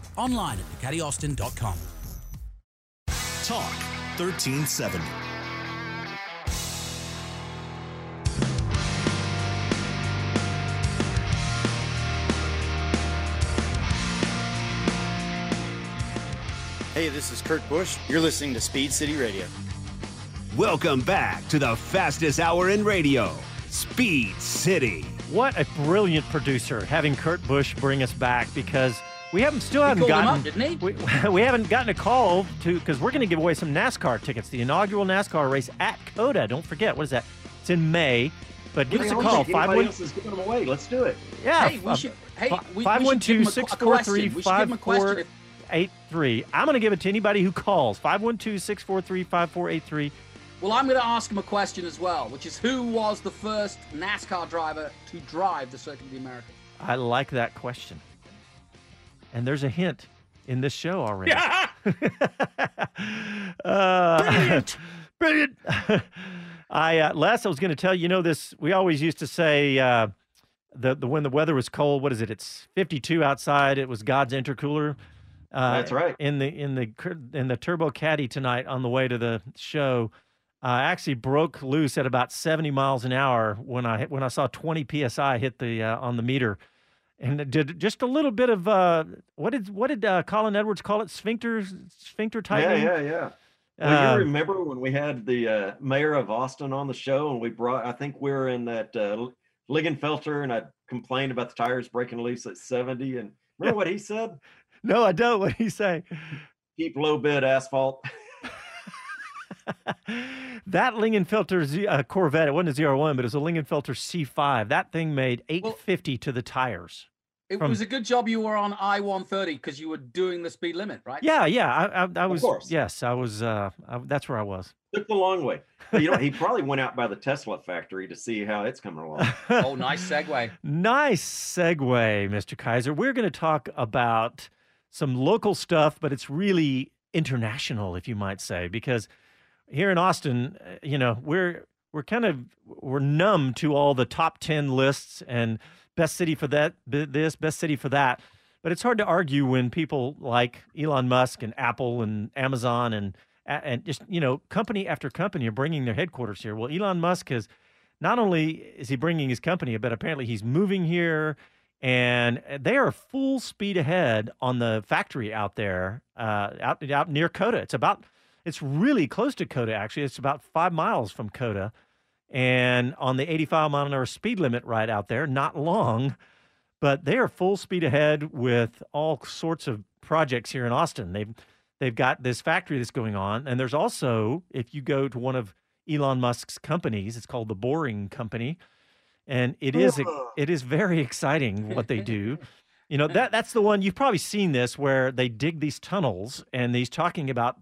[SPEAKER 13] Online at DucatiAustin.com.
[SPEAKER 9] Talk 1370.
[SPEAKER 14] Hey, this is Kurt Busch. You're listening to Speed City Radio.
[SPEAKER 2] Welcome back to the fastest hour in radio, Speed City.
[SPEAKER 3] What a brilliant producer having Kurt Busch bring us back because we haven't still haven't gotten
[SPEAKER 5] up, didn't he?
[SPEAKER 3] We, we haven't gotten a call to because we're going to give away some NASCAR tickets, the inaugural NASCAR race at COTA. Don't forget what is that? It's in May. But give us a call.
[SPEAKER 4] Five
[SPEAKER 3] Five
[SPEAKER 4] one
[SPEAKER 3] one.
[SPEAKER 4] else is giving them away. Let's do it.
[SPEAKER 3] Yeah.
[SPEAKER 5] Hey, we should. Hey, we- we should
[SPEAKER 3] Five one
[SPEAKER 5] give
[SPEAKER 3] two
[SPEAKER 5] him a-
[SPEAKER 3] six
[SPEAKER 5] a
[SPEAKER 3] four
[SPEAKER 5] question.
[SPEAKER 3] three
[SPEAKER 5] We should give
[SPEAKER 3] five
[SPEAKER 5] question
[SPEAKER 3] eight three. I'm going to give it to anybody who calls. 512-643-5483.
[SPEAKER 5] Well, I'm going to ask him a question as well, which is who was the first NASCAR driver to drive the Circuit of the Americas?
[SPEAKER 3] I like that question. And there's a hint in this show already. uh, brilliant. brilliant. I uh, Les, I was going to tell you, you know this. We always used to say uh, the the when the weather was cold. What is it? It's 52 outside. It was God's intercooler. Uh,
[SPEAKER 4] That's right.
[SPEAKER 3] In the in the in the turbo caddy tonight on the way to the show, I actually broke loose at about 70 miles an hour when I when I saw 20 psi hit the uh, on the meter, and did just a little bit of uh, what did what did uh, Colin Edwards call it? Sphincter sphincter
[SPEAKER 4] Yeah,
[SPEAKER 3] tightening.
[SPEAKER 4] yeah, yeah. Well,
[SPEAKER 3] Uh,
[SPEAKER 4] you remember when we had the uh, mayor of Austin on the show, and we brought, I think we were in that uh, Lingenfelter, and I complained about the tires breaking loose at 70. And remember what he said?
[SPEAKER 3] no, I don't. What you say?
[SPEAKER 4] Keep low bid asphalt.
[SPEAKER 3] That Lingenfelter Z, uh, Corvette, it wasn't a ZR1, but it was a Lingenfelter C5. That thing made 850 to the tires.
[SPEAKER 5] It
[SPEAKER 3] From-
[SPEAKER 5] was a good job you were on I one thirty because you were doing the speed limit, right?
[SPEAKER 3] Yeah, yeah. I, I, I was.
[SPEAKER 4] course.
[SPEAKER 3] Yes, I was. Uh, I, that's where I was.
[SPEAKER 4] Took the long way. You know, he probably went out by the Tesla factory to see how it's coming along.
[SPEAKER 5] oh, nice segue.
[SPEAKER 3] Nice segue, Mr. Kaiser. We're going to talk about some local stuff, but it's really international, if you might say, because here in Austin, uh, you know, we're we're kind of we're numb to all the top ten lists and best city for that, this, best city for that. But it's hard to argue when people like Elon Musk and Apple and Amazon and and just you know company after company are bringing their headquarters here. Well, Elon Musk has not only is he bringing his company, but apparently he's moving here, and they are full speed ahead on the factory out there, uh, out out near COTA. It's about it's really close to COTA actually. It's about five miles from COTA, and on the 85 mile an hour speed limit right out there. Not long, but they are full speed ahead with all sorts of projects here in Austin. They've they've got this factory that's going on, and there's also if you go to one of Elon Musk's companies, it's called the Boring Company, and it is it is very exciting what they do. You know that that's the one you've probably seen this where they dig these tunnels, and he's talking about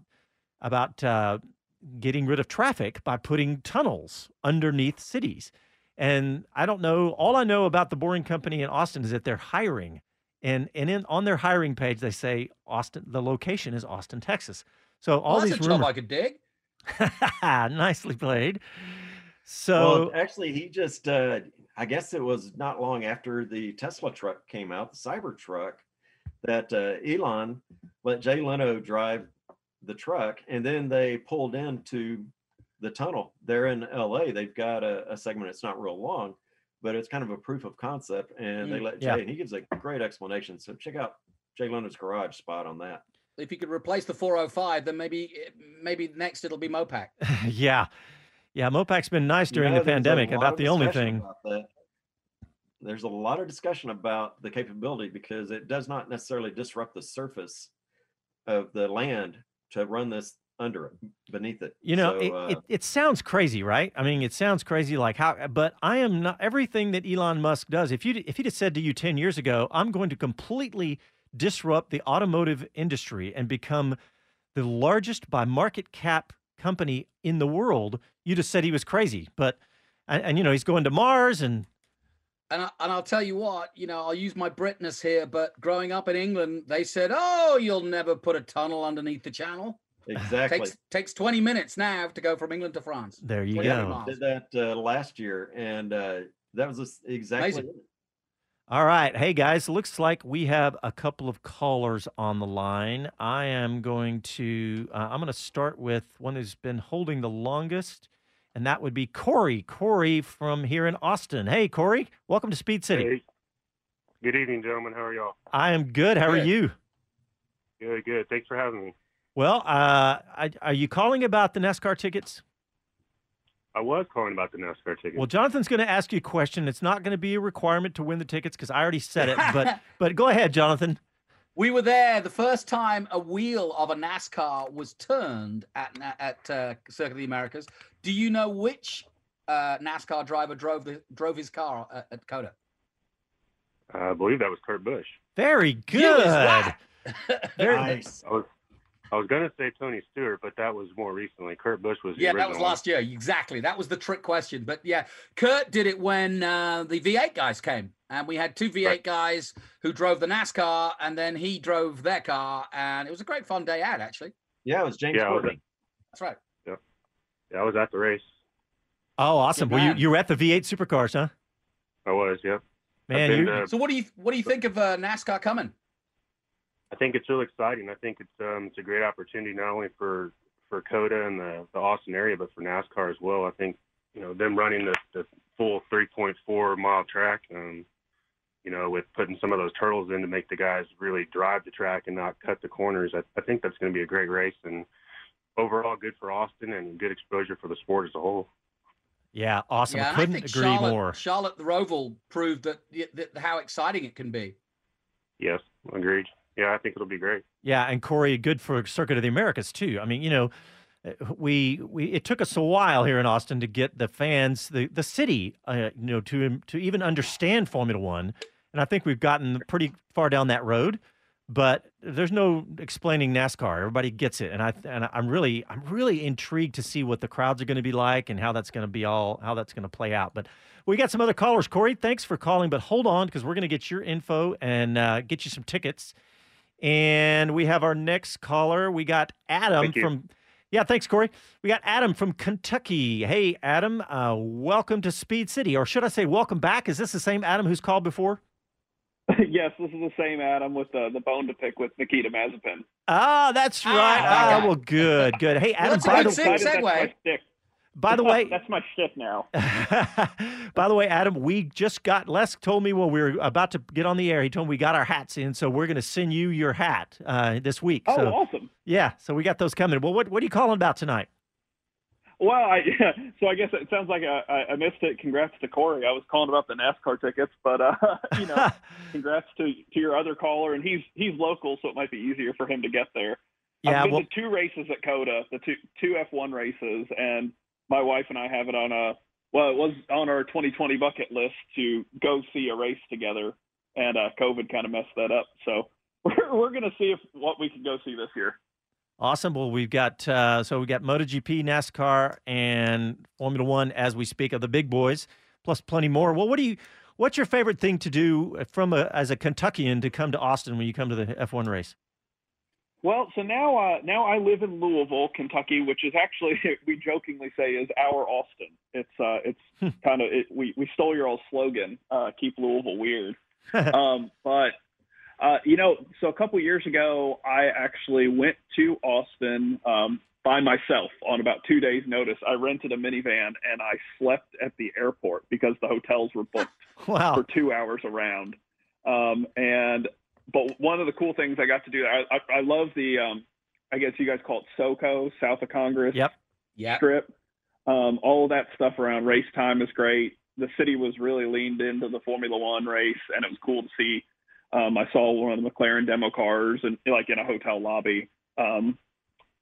[SPEAKER 3] about uh, getting rid of traffic by putting tunnels underneath cities. And I don't know. All I know about the Boring Company in Austin is that they're hiring, and and in on their hiring page they say Austin. The location is Austin, Texas. So all
[SPEAKER 5] Well, that's
[SPEAKER 3] these
[SPEAKER 5] a job
[SPEAKER 3] rumors.
[SPEAKER 5] I could dig.
[SPEAKER 3] Nicely played. So
[SPEAKER 4] well, actually, he just, uh, I guess it was not long after the Tesla truck came out, the Cybertruck, that uh, Elon let Jay Leno drive the truck, and then they pulled into the tunnel they're in LA. They've got a, a segment, it's not real long, but it's kind of a proof of concept, and they
[SPEAKER 5] Mm.
[SPEAKER 4] let Jay,
[SPEAKER 3] Yeah.
[SPEAKER 4] and he gives a great explanation. So check out Jay Leno's garage spot on that.
[SPEAKER 5] If you could replace the 405, then maybe maybe next it'll be Mopac.
[SPEAKER 3] yeah, yeah. Mopac's been nice during
[SPEAKER 4] You know,
[SPEAKER 3] the pandemic. About the only thing.
[SPEAKER 4] about. There's a lot of discussion about the capability because it does not necessarily disrupt the surface of the land to run this under it, beneath it.
[SPEAKER 3] You know,
[SPEAKER 4] So,
[SPEAKER 3] it,
[SPEAKER 4] uh,
[SPEAKER 3] it, it sounds crazy, right? I mean, it sounds crazy like how, but I am not everything that Elon Musk does. If you if he'd have said to you 10 years ago, I'm going to completely disrupt the automotive industry and become the largest by market cap company in the world, you'd have said he was crazy. But, and, and you know, he's going to Mars and
[SPEAKER 5] And, I, and I'll tell you what, you know, I'll use my Britness here, but growing up in England, they said, oh, you'll never put a tunnel underneath the channel.
[SPEAKER 4] exactly.
[SPEAKER 5] Takes, takes 20 minutes now to go from England to France.
[SPEAKER 3] there you go.
[SPEAKER 5] miles.
[SPEAKER 4] did that uh, last year, and uh, that was this- exactly.
[SPEAKER 5] Amazing.
[SPEAKER 3] All right. Hey, guys, looks like we have a couple of callers on the line. I am going to, uh, I'm going to start with one who's been holding the longest, and that would be Corey. Corey from here in Austin. Hey, Corey, welcome to Speed City.
[SPEAKER 15] Hey. Good evening, gentlemen. How are y'all?
[SPEAKER 3] I am good. How are you?
[SPEAKER 15] Good, good. Thanks for having me.
[SPEAKER 3] Well, uh, I, are you calling about the NASCAR tickets?
[SPEAKER 15] I was calling about the NASCAR tickets.
[SPEAKER 3] Well, Jonathan's going to ask you a question. It's not going to be a requirement to win the tickets because I already said it. But but go ahead, Jonathan.
[SPEAKER 5] We were there the first time a wheel of a NASCAR was turned at Na- at uh, Circuit of the Americas. Do you know which uh, NASCAR driver drove the drove his car at, at COTA?
[SPEAKER 15] I believe that was Kurt Busch.
[SPEAKER 3] Very good.
[SPEAKER 5] is right.
[SPEAKER 3] Very
[SPEAKER 4] Nice.
[SPEAKER 15] I was I was gonna say Tony Stewart, but that was more recently. Kurt Busch was the
[SPEAKER 5] Yeah, that was last year. Exactly. That was the trick question. But yeah, Kurt did it when uh, the V8 guys came, and we had two V8
[SPEAKER 15] Right.
[SPEAKER 5] guys who drove the NASCAR, and then he drove their car, and it was a great fun day out. Actually,
[SPEAKER 4] Yeah, it was James
[SPEAKER 15] Yeah, I was
[SPEAKER 5] that's right.
[SPEAKER 15] Yeah, I was at the race.
[SPEAKER 3] Oh, awesome.
[SPEAKER 5] Good
[SPEAKER 3] Well, you, you were at the V8 supercars, huh?
[SPEAKER 15] I was. Yep.
[SPEAKER 3] Man,
[SPEAKER 15] been
[SPEAKER 3] you,
[SPEAKER 15] to-
[SPEAKER 5] So what do you what do you think of uh, NASCAR coming?
[SPEAKER 15] I think it's really exciting. I think it's um it's a great opportunity not only for for COTA and the, the Austin area, but for NASCAR as well. I think you know them running the, the full 3.4 mile track, um, you know, with putting some of those turtles in to make the guys really drive the track and not cut the corners. I, I think that's going to be a great race. And overall good for Austin and good exposure for the sport as a whole.
[SPEAKER 3] Yeah, awesome.
[SPEAKER 5] Yeah,
[SPEAKER 3] Couldn't
[SPEAKER 5] I think
[SPEAKER 3] agree
[SPEAKER 5] Charlotte,
[SPEAKER 3] more.
[SPEAKER 5] Charlotte the Roval proved that, that how exciting it can be.
[SPEAKER 15] Yes, agreed. Yeah, I think it'll be great.
[SPEAKER 3] Yeah, and Corey, good for Circuit of the Americas too. I mean, you know, we we it took us a while here in Austin to get the fans, the the city, uh, you know, to to even understand Formula One, and I think we've gotten pretty far down that road. But there's no explaining NASCAR. Everybody gets it, and I and I'm really I'm really intrigued to see what the crowds are going to be like and how that's going to be all how that's going to play out. But we got some other callers. Corey, thanks for calling, but hold on because we're going to get your info and uh, get you some tickets. And we have our next caller. We got Adam
[SPEAKER 15] Thank you.
[SPEAKER 3] from. Yeah, thanks, Corey. We got Adam from Kentucky. Hey, Adam, uh, welcome to Speed City, or should I say, welcome back? Is this the same Adam who's called before?
[SPEAKER 16] yes, this is the same Adam with the, the bone to pick with Nikita Mazepin.
[SPEAKER 3] Ah, that's right. Ah, well, good, good. Hey, Adam.
[SPEAKER 16] That's a
[SPEAKER 3] by
[SPEAKER 16] good
[SPEAKER 3] the,
[SPEAKER 16] sig- That's my stick.
[SPEAKER 3] By the way,
[SPEAKER 16] that's my shtick now.
[SPEAKER 3] by the way, Adam, we just got Les told me when we were about to get on the air. He told me we got our hats in, so we're going to send you your hat uh, this week.
[SPEAKER 16] Oh,
[SPEAKER 3] so,
[SPEAKER 16] awesome.
[SPEAKER 3] Yeah, so we got those coming. Well, what what are you calling about tonight?
[SPEAKER 16] Well, I so I guess it sounds like I, I- I missed it. Congrats to Corey. I was calling about the NASCAR tickets, but uh, you know, congrats to to your other caller, and he's he's local, so it might be easier for him to get there.
[SPEAKER 3] Yeah,
[SPEAKER 16] I've been
[SPEAKER 3] well-
[SPEAKER 16] to two races at COTA, the two two F1 races, and my wife and I have it on a well, it was on our 2020 bucket list to go see a race together, and uh, COVID kind of messed that up. So we're we're gonna see if what we can go see this year.
[SPEAKER 3] Awesome. Well, we've got uh, so we got MotoGP, NASCAR, and Formula One as we speak of the big boys, plus plenty more. Well, what do you? What's your favorite thing to do from a, as a Kentuckian to come to Austin when you come to the F1 race?
[SPEAKER 16] Well, so now uh, now I live in Louisville, Kentucky, which is actually we jokingly say is our Austin. It's uh, it's kind of it, we we stole your old slogan, uh, keep Louisville weird. um, but uh, you know, so a couple years ago, I actually went to Austin um, by myself on about two days' notice. I rented a minivan and I slept at the airport because the hotels were booked
[SPEAKER 3] Wow.
[SPEAKER 16] for two hours around. Um, and but one of the cool things I got to do, I, I, I love the, um, I guess you guys call it SoCo, South of Congress
[SPEAKER 3] Yep.
[SPEAKER 5] Yeah.
[SPEAKER 16] strip. Um, all of that stuff around race time is great. The city was really leaned into the Formula One race, and it was cool to see. Um, I saw one of the McLaren demo cars and like in a hotel lobby. Um,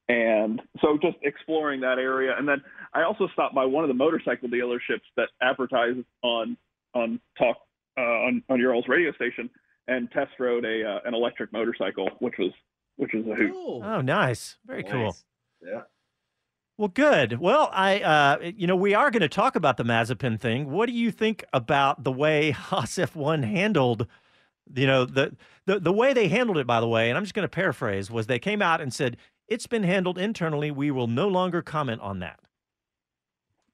[SPEAKER 16] and so just exploring that area, and then I also stopped by one of the motorcycle dealerships that advertise on on talk uh, on on your old radio station, and test rode a uh, an electric motorcycle, which was which was a hoot.
[SPEAKER 3] Oh, nice. Very cool.
[SPEAKER 4] Yeah.
[SPEAKER 3] Well, good. Well, I, uh, you know, we are going to talk about the Mazepin thing. What do you think about the way Haas F1 handled, you know, the, the the way they handled it? By the way, and I'm just going to paraphrase, was they came out and said it's been handled internally. We will no longer comment on that.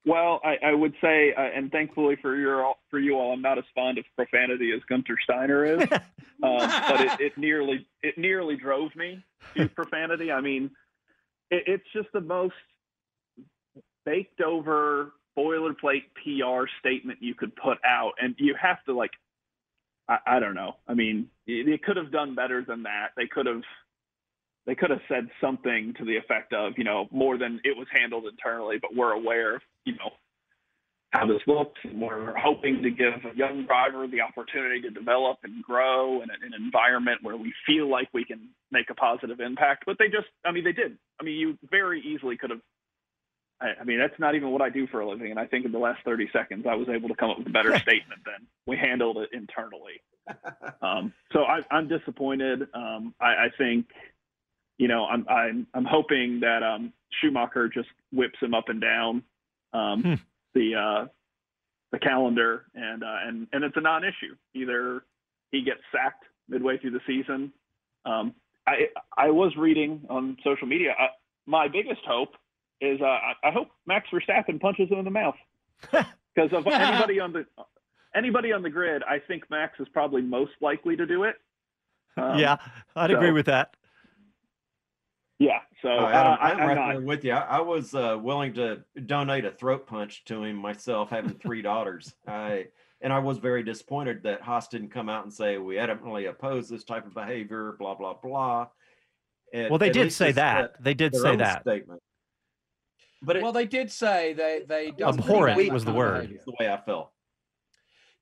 [SPEAKER 16] Well, I, I would say, uh, and thankfully for your for you all, I'm not as fond of profanity as Guenther Steiner is, um, but it, it nearly it nearly drove me to profanity. I mean, it, it's just the most baked over boilerplate PR statement you could put out, and you have to like, I, I don't know. I mean, it, it could have done better than that. They could have they could have said something to the effect of, you know, more than it was handled internally, but we're aware of, you know, how this looks. And we're hoping to give a young driver the opportunity to develop and grow in, an environment where we feel like we can make a positive impact. But they just, I mean, they did. I mean, you very easily could have. I, I mean, that's not even what I do for a living. And I think in the last 30 seconds, I was able to come up with a better statement than we handled it internally. Um, so I, I'm disappointed. Um, I, I think you know, I'm I'm I'm hoping that um, Schumacher just whips him up and down um, the uh, the calendar, and uh, and and it's a non-issue. Either he gets sacked midway through the season. Um, I I was reading on social media. Uh, my biggest hope is uh, I, I hope Max Verstappen punches him in the mouth because of anybody on the anybody on the grid. I think Max is probably most likely to do it. Um,
[SPEAKER 3] yeah, I'd
[SPEAKER 16] so-
[SPEAKER 3] agree with that.
[SPEAKER 16] Yeah, so
[SPEAKER 4] Oh,
[SPEAKER 16] uh,
[SPEAKER 4] Adam,
[SPEAKER 16] I,
[SPEAKER 4] I'm
[SPEAKER 16] I'm
[SPEAKER 4] right
[SPEAKER 16] not.
[SPEAKER 4] with you. I, I was uh, willing to donate a throat punch to him myself, having three daughters. I and I was very disappointed that Haas didn't come out and say we adamantly oppose this type of behavior, blah blah blah. At-
[SPEAKER 3] Well, they did say that.
[SPEAKER 4] uh,
[SPEAKER 3] They did say that.
[SPEAKER 4] statement. But
[SPEAKER 5] well, they did say they they don't
[SPEAKER 3] Abhorrent was the word.
[SPEAKER 5] behavior.
[SPEAKER 4] It's the way I felt.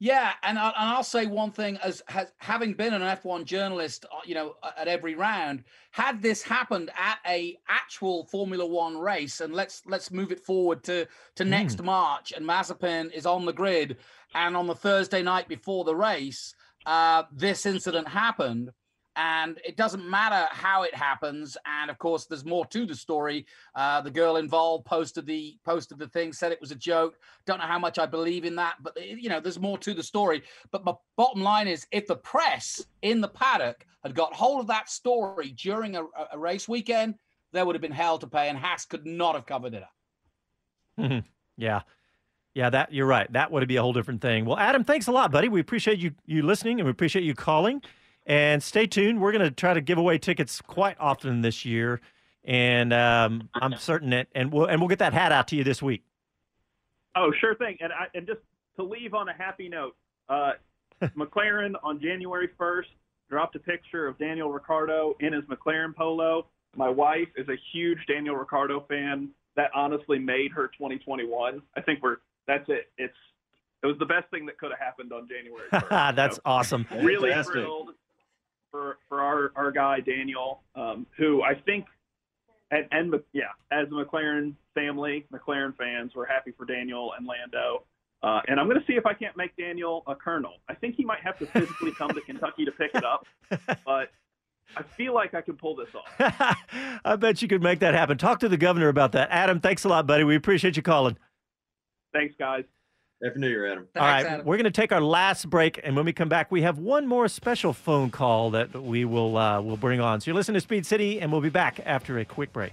[SPEAKER 5] Yeah, and I, and I'll say one thing as has having been an F1 journalist, uh, you know, at every round, had this happened at a actual Formula 1 race and let's let's move it forward to to next March and Mazepin is on the grid and on the Thursday night before the race, uh, this incident happened and it doesn't matter how it happens and of course there's more to the story uh, the girl involved posted the posted the thing said it was a joke don't know how much i believe in that but you know there's more to the story but my bottom line is if the press in the paddock had got hold of that story during a, a race weekend there would have been hell to pay and haas could not have covered it up
[SPEAKER 3] Mhm. Yeah. Yeah, that you're right. That would be a whole different thing. Well, Adam, thanks a lot, buddy. We appreciate you you listening and we appreciate you calling. And stay tuned. We're going to try to give away tickets quite often this year, and um, I'm certain that and we'll and we'll get that hat out to you this week.
[SPEAKER 17] Oh, sure thing. And I, and just to leave on a happy note, uh, McLaren on January 1st dropped a picture of Daniel Ricciardo in his McLaren polo. My wife is a huge Daniel Ricciardo fan. That honestly made her 2021. I think we're that's it. It's it was the best thing that could have happened on January 1st.
[SPEAKER 3] That's awesome.
[SPEAKER 17] really
[SPEAKER 4] Fantastic.
[SPEAKER 17] thrilled for for our our guy Daniel, um, who I think and, and yeah, as a McLaren family, McLaren fans, we're happy for Daniel and Lando. Uh, and I'm going to see if I can't make Daniel a colonel. I think he might have to physically come to Kentucky to pick it up, but I feel like I can pull this off.
[SPEAKER 3] I bet you could make that happen. Talk to the governor about that. Adam, thanks a lot, buddy. We appreciate you calling.
[SPEAKER 17] Thanks, guys.
[SPEAKER 4] Happy New Year, Adam.
[SPEAKER 3] All right, we're going to take our last break, and when we come back, we have one more special phone call that we will uh, will bring on. So you're listening to Speed City, and we'll be back after a quick break.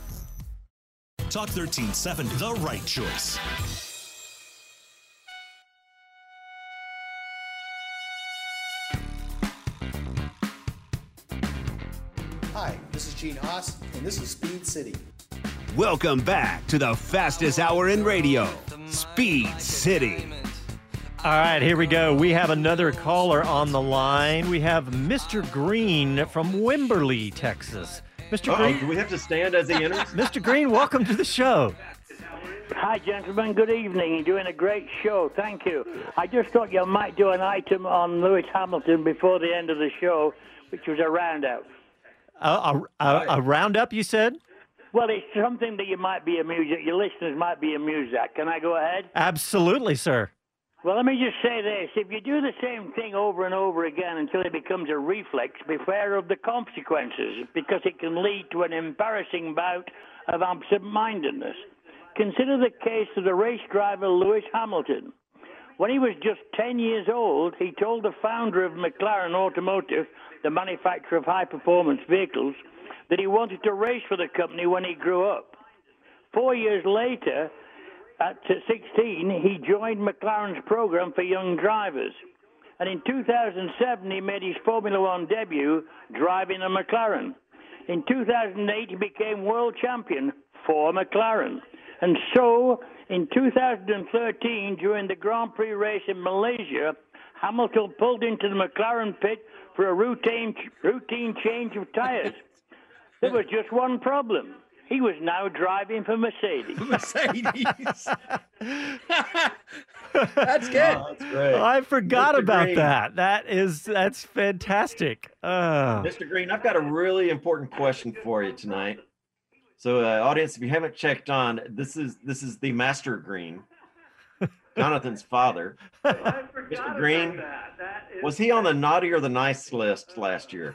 [SPEAKER 9] Talk 1370, the right choice.
[SPEAKER 18] Hi, this is Gene Haas, and this is Speed City.
[SPEAKER 2] Welcome back to the fastest hour in radio, Speed City.
[SPEAKER 3] All right, here we go. We have another caller on the line. We have Mr. Green from Wimberley, Texas. Mr.
[SPEAKER 4] Uh-oh,
[SPEAKER 3] Green,
[SPEAKER 4] do we have to stand as he enters?
[SPEAKER 3] Mr. Green, welcome to the show.
[SPEAKER 19] Hi, gentlemen. Good evening. You're doing a great show. Thank you. I just thought you might do an item on Lewis Hamilton before the end of the show, which was a roundout.
[SPEAKER 3] A, a, a, a roundup, you said?
[SPEAKER 19] Well, it's something that you might be amused at. Your listeners might be amused at. Can I go ahead?
[SPEAKER 3] Absolutely, sir.
[SPEAKER 19] Well, let me just say this. If you do the same thing over and over again until it becomes a reflex, beware of the consequences because it can lead to an embarrassing bout of absent mindedness. Consider the case of the race driver Lewis Hamilton. When he was just 10 years old, he told the founder of McLaren Automotive, the manufacturer of high performance vehicles, that he wanted to race for the company when he grew up. Four years later, at 16, he joined McLaren's program for young drivers. And in 2007, he made his Formula One debut driving a McLaren. In 2008, he became world champion for McLaren. And so, in 2013, during the Grand Prix race in Malaysia, Hamilton pulled into the McLaren pit for a routine, routine change of tires. There was just one problem. He was now driving for Mercedes.
[SPEAKER 5] Mercedes. that's good.
[SPEAKER 4] Oh, that's great.
[SPEAKER 3] I forgot
[SPEAKER 4] Mr.
[SPEAKER 3] about
[SPEAKER 4] Green.
[SPEAKER 3] that. That is that's fantastic. Uh,
[SPEAKER 4] Mr. Green, I've got a really important question for you tonight. So, uh, audience, if you haven't checked on, this is this is the Master Green, Jonathan's father. Mr. Green, was he on the naughty or the nice list last year?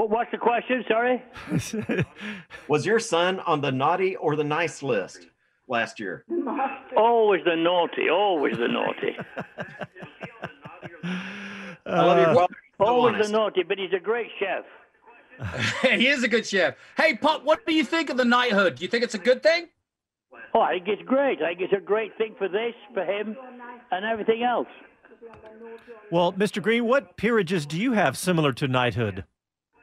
[SPEAKER 19] What, what's the question? Sorry.
[SPEAKER 4] Was your son on the naughty or the nice list last year?
[SPEAKER 19] Always the naughty. Always the naughty.
[SPEAKER 4] I love your father. Uh, so
[SPEAKER 19] Always
[SPEAKER 4] honest.
[SPEAKER 19] the naughty, but he's a great chef.
[SPEAKER 5] he is a good chef. Hey, Pop, what do you think of the knighthood? Do you think it's a good thing?
[SPEAKER 19] Oh, I think it's great. I think it's a great thing for this, for him, and everything else.
[SPEAKER 3] well, Mr. Green, what peerages do you have similar to knighthood?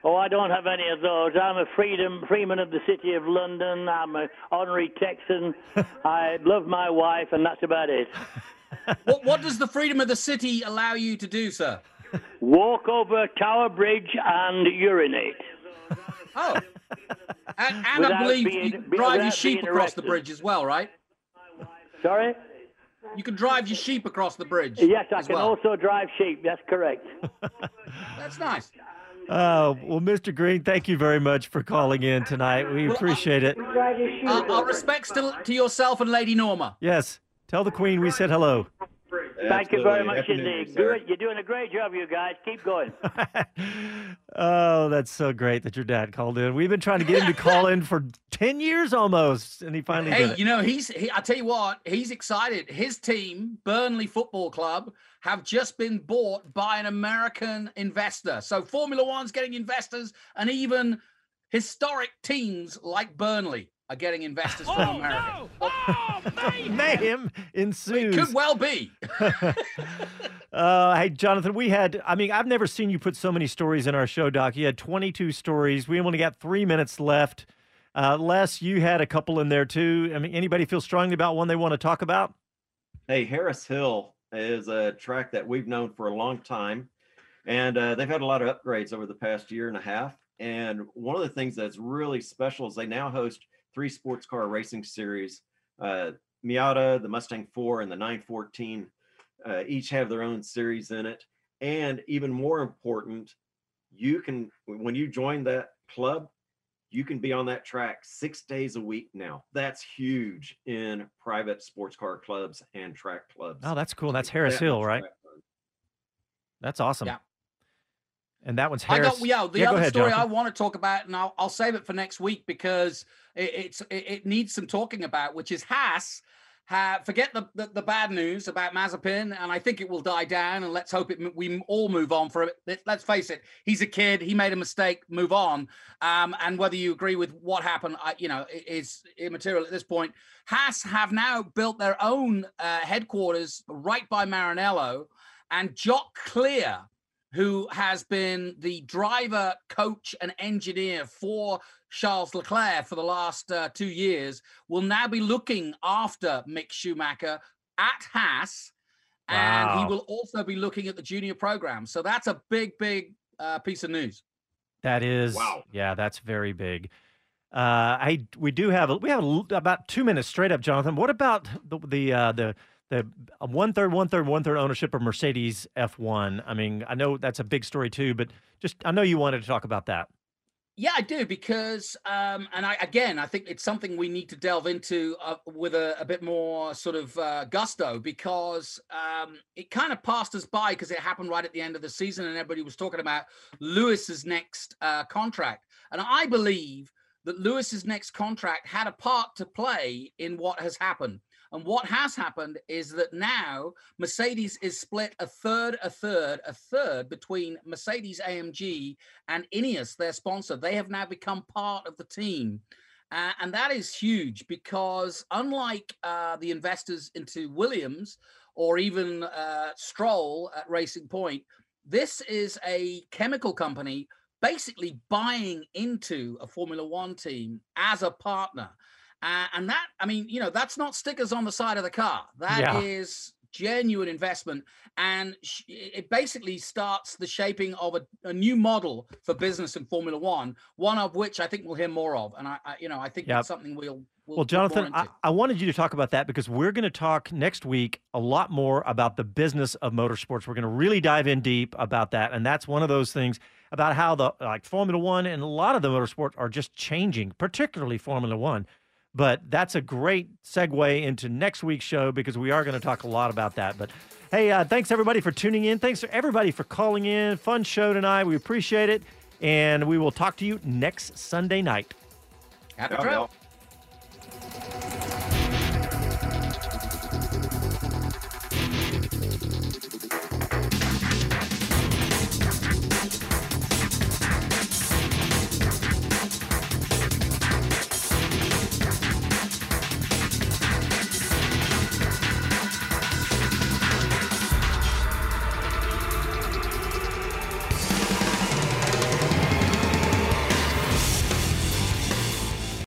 [SPEAKER 19] Oh, I don't have any of those. I'm a freedom freeman of the city of London. I'm an honorary Texan. I love my wife, and that's about it.
[SPEAKER 5] what, what does the freedom of the city allow you to do, sir?
[SPEAKER 19] Walk over Tower Bridge and urinate.
[SPEAKER 5] Oh. And, and I believe
[SPEAKER 19] being-
[SPEAKER 5] you drive your sheep across the bridge as well, right?
[SPEAKER 19] Sorry?
[SPEAKER 5] You can drive your sheep across the bridge.
[SPEAKER 19] Yes, I can
[SPEAKER 5] well.
[SPEAKER 19] also drive sheep. That's correct.
[SPEAKER 5] That's nice.
[SPEAKER 3] Uh, well, Mr. Green, thank you very much for calling in tonight. We appreciate it.
[SPEAKER 5] Uh, our respects to, to yourself and Lady Norma.
[SPEAKER 3] Yes, tell the Queen we said hello.
[SPEAKER 19] Thank you very much indeed. Good. You're doing a great job, you guys. Keep going.
[SPEAKER 3] Oh, that's so great that your dad called in. We've been trying to get him to call in for 10 years almost, and he finally did
[SPEAKER 5] Hey, you know, he's, he, I tell you what, he's excited. His team, Burnley Football Club, have just been bought by an American investor. So Formula One's getting investors, and even historic teams like Burnley are getting investors from America.
[SPEAKER 3] Mayhem ensues.
[SPEAKER 5] Could well be.
[SPEAKER 3] Uh, hey, Jonathan, we had, I mean, I've never seen you put so many stories in our show, Doc. You had 22 stories. We only got three minutes left. Uh, Les, you had a couple in there too. I mean, anybody feel strongly about one they want to talk about?
[SPEAKER 4] Hey, Harris Hill is a track that we've known for a long time, and uh, they've had a lot of upgrades over the past year and a half. And one of the things that's really special is they now host three sports car racing series. Uh, Miata, the Mustang 4, and the 914 uh, each have their own series in it. And even more important, you can, when you join that club, you can be on that track six days a week now. That's huge in private sports car clubs and track clubs.
[SPEAKER 3] Oh, that's cool. That's Harris
[SPEAKER 4] much
[SPEAKER 3] Hill, right? That's awesome.
[SPEAKER 5] Yeah.
[SPEAKER 3] And that one's
[SPEAKER 5] I
[SPEAKER 3] Harris.
[SPEAKER 5] got yeah. The
[SPEAKER 3] go
[SPEAKER 5] other
[SPEAKER 3] ahead,
[SPEAKER 5] story I want to talk about, and I'll, I'll save it for next week because it, it's it, it needs some talking about, which is Haas. Ha, forget the, the the bad news about Mazepin, and I think it will die down. And let's hope it we all move on for it. Let- Let's face it, he's a kid. He made a mistake. Move on. Um, and whether you agree with what happened, I, you know, is immaterial at this point. Haas have now built their own uh, headquarters right by Maranello, and Jock Clear who has been the driver, coach, and engineer for Charles Leclerc for the last uh, two years, will now be looking after Mick Schumacher at Haas. And he will also be looking at the junior program. So that's a big, big uh, piece of news.
[SPEAKER 3] That is,
[SPEAKER 5] Wow.
[SPEAKER 3] yeah, that's very big. Uh, I we do have we have about two minutes straight up, Jonathan. What about the the uh, the the one third, one third, one third ownership of Mercedes F1? I mean, I know that's a big story too, but just I know you wanted to talk about that.
[SPEAKER 5] Yeah, I do because, um, and I again, I think it's something we need to delve into uh, with a, a bit more sort of uh, gusto because um, it kind of passed us by because it happened right at the end of the season, and everybody was talking about Lewis's next uh, contract, and I believe that Lewis's next contract had a part to play in what has happened. And what has happened is that now Mercedes is split a third, a third, a third between Mercedes AMG and Ineos, their sponsor. They have now become part of the team. Uh, and that is huge because, unlike uh, the investors into Williams or even uh, Stroll at Racing Point, this is a chemical company basically buying into a Formula One team as a partner. Uh, and that, I mean, you know, that's not stickers on the side of the car. That is
[SPEAKER 3] Yeah.
[SPEAKER 5] genuine investment, and sh- it basically starts the shaping of a, a, new model for business in Formula One. One of which I think we'll hear more of, and I, I you know, I think yep. that's something we'll. We'll,
[SPEAKER 3] well Jonathan, I, I wanted you to talk about that because we're going to talk next week a lot more about the business of motorsports. We're going to really dive in deep about that, and that's one of those things about how the like Formula One and a lot of the motorsports are just changing, particularly Formula One. But that's a great segue into next week's show because we are going to talk a lot about that. But hey, uh, thanks everybody for tuning in. Thanks to everybody for calling in. Fun show tonight. We appreciate it. And we will talk to you next Sunday night.
[SPEAKER 5] Happy trail.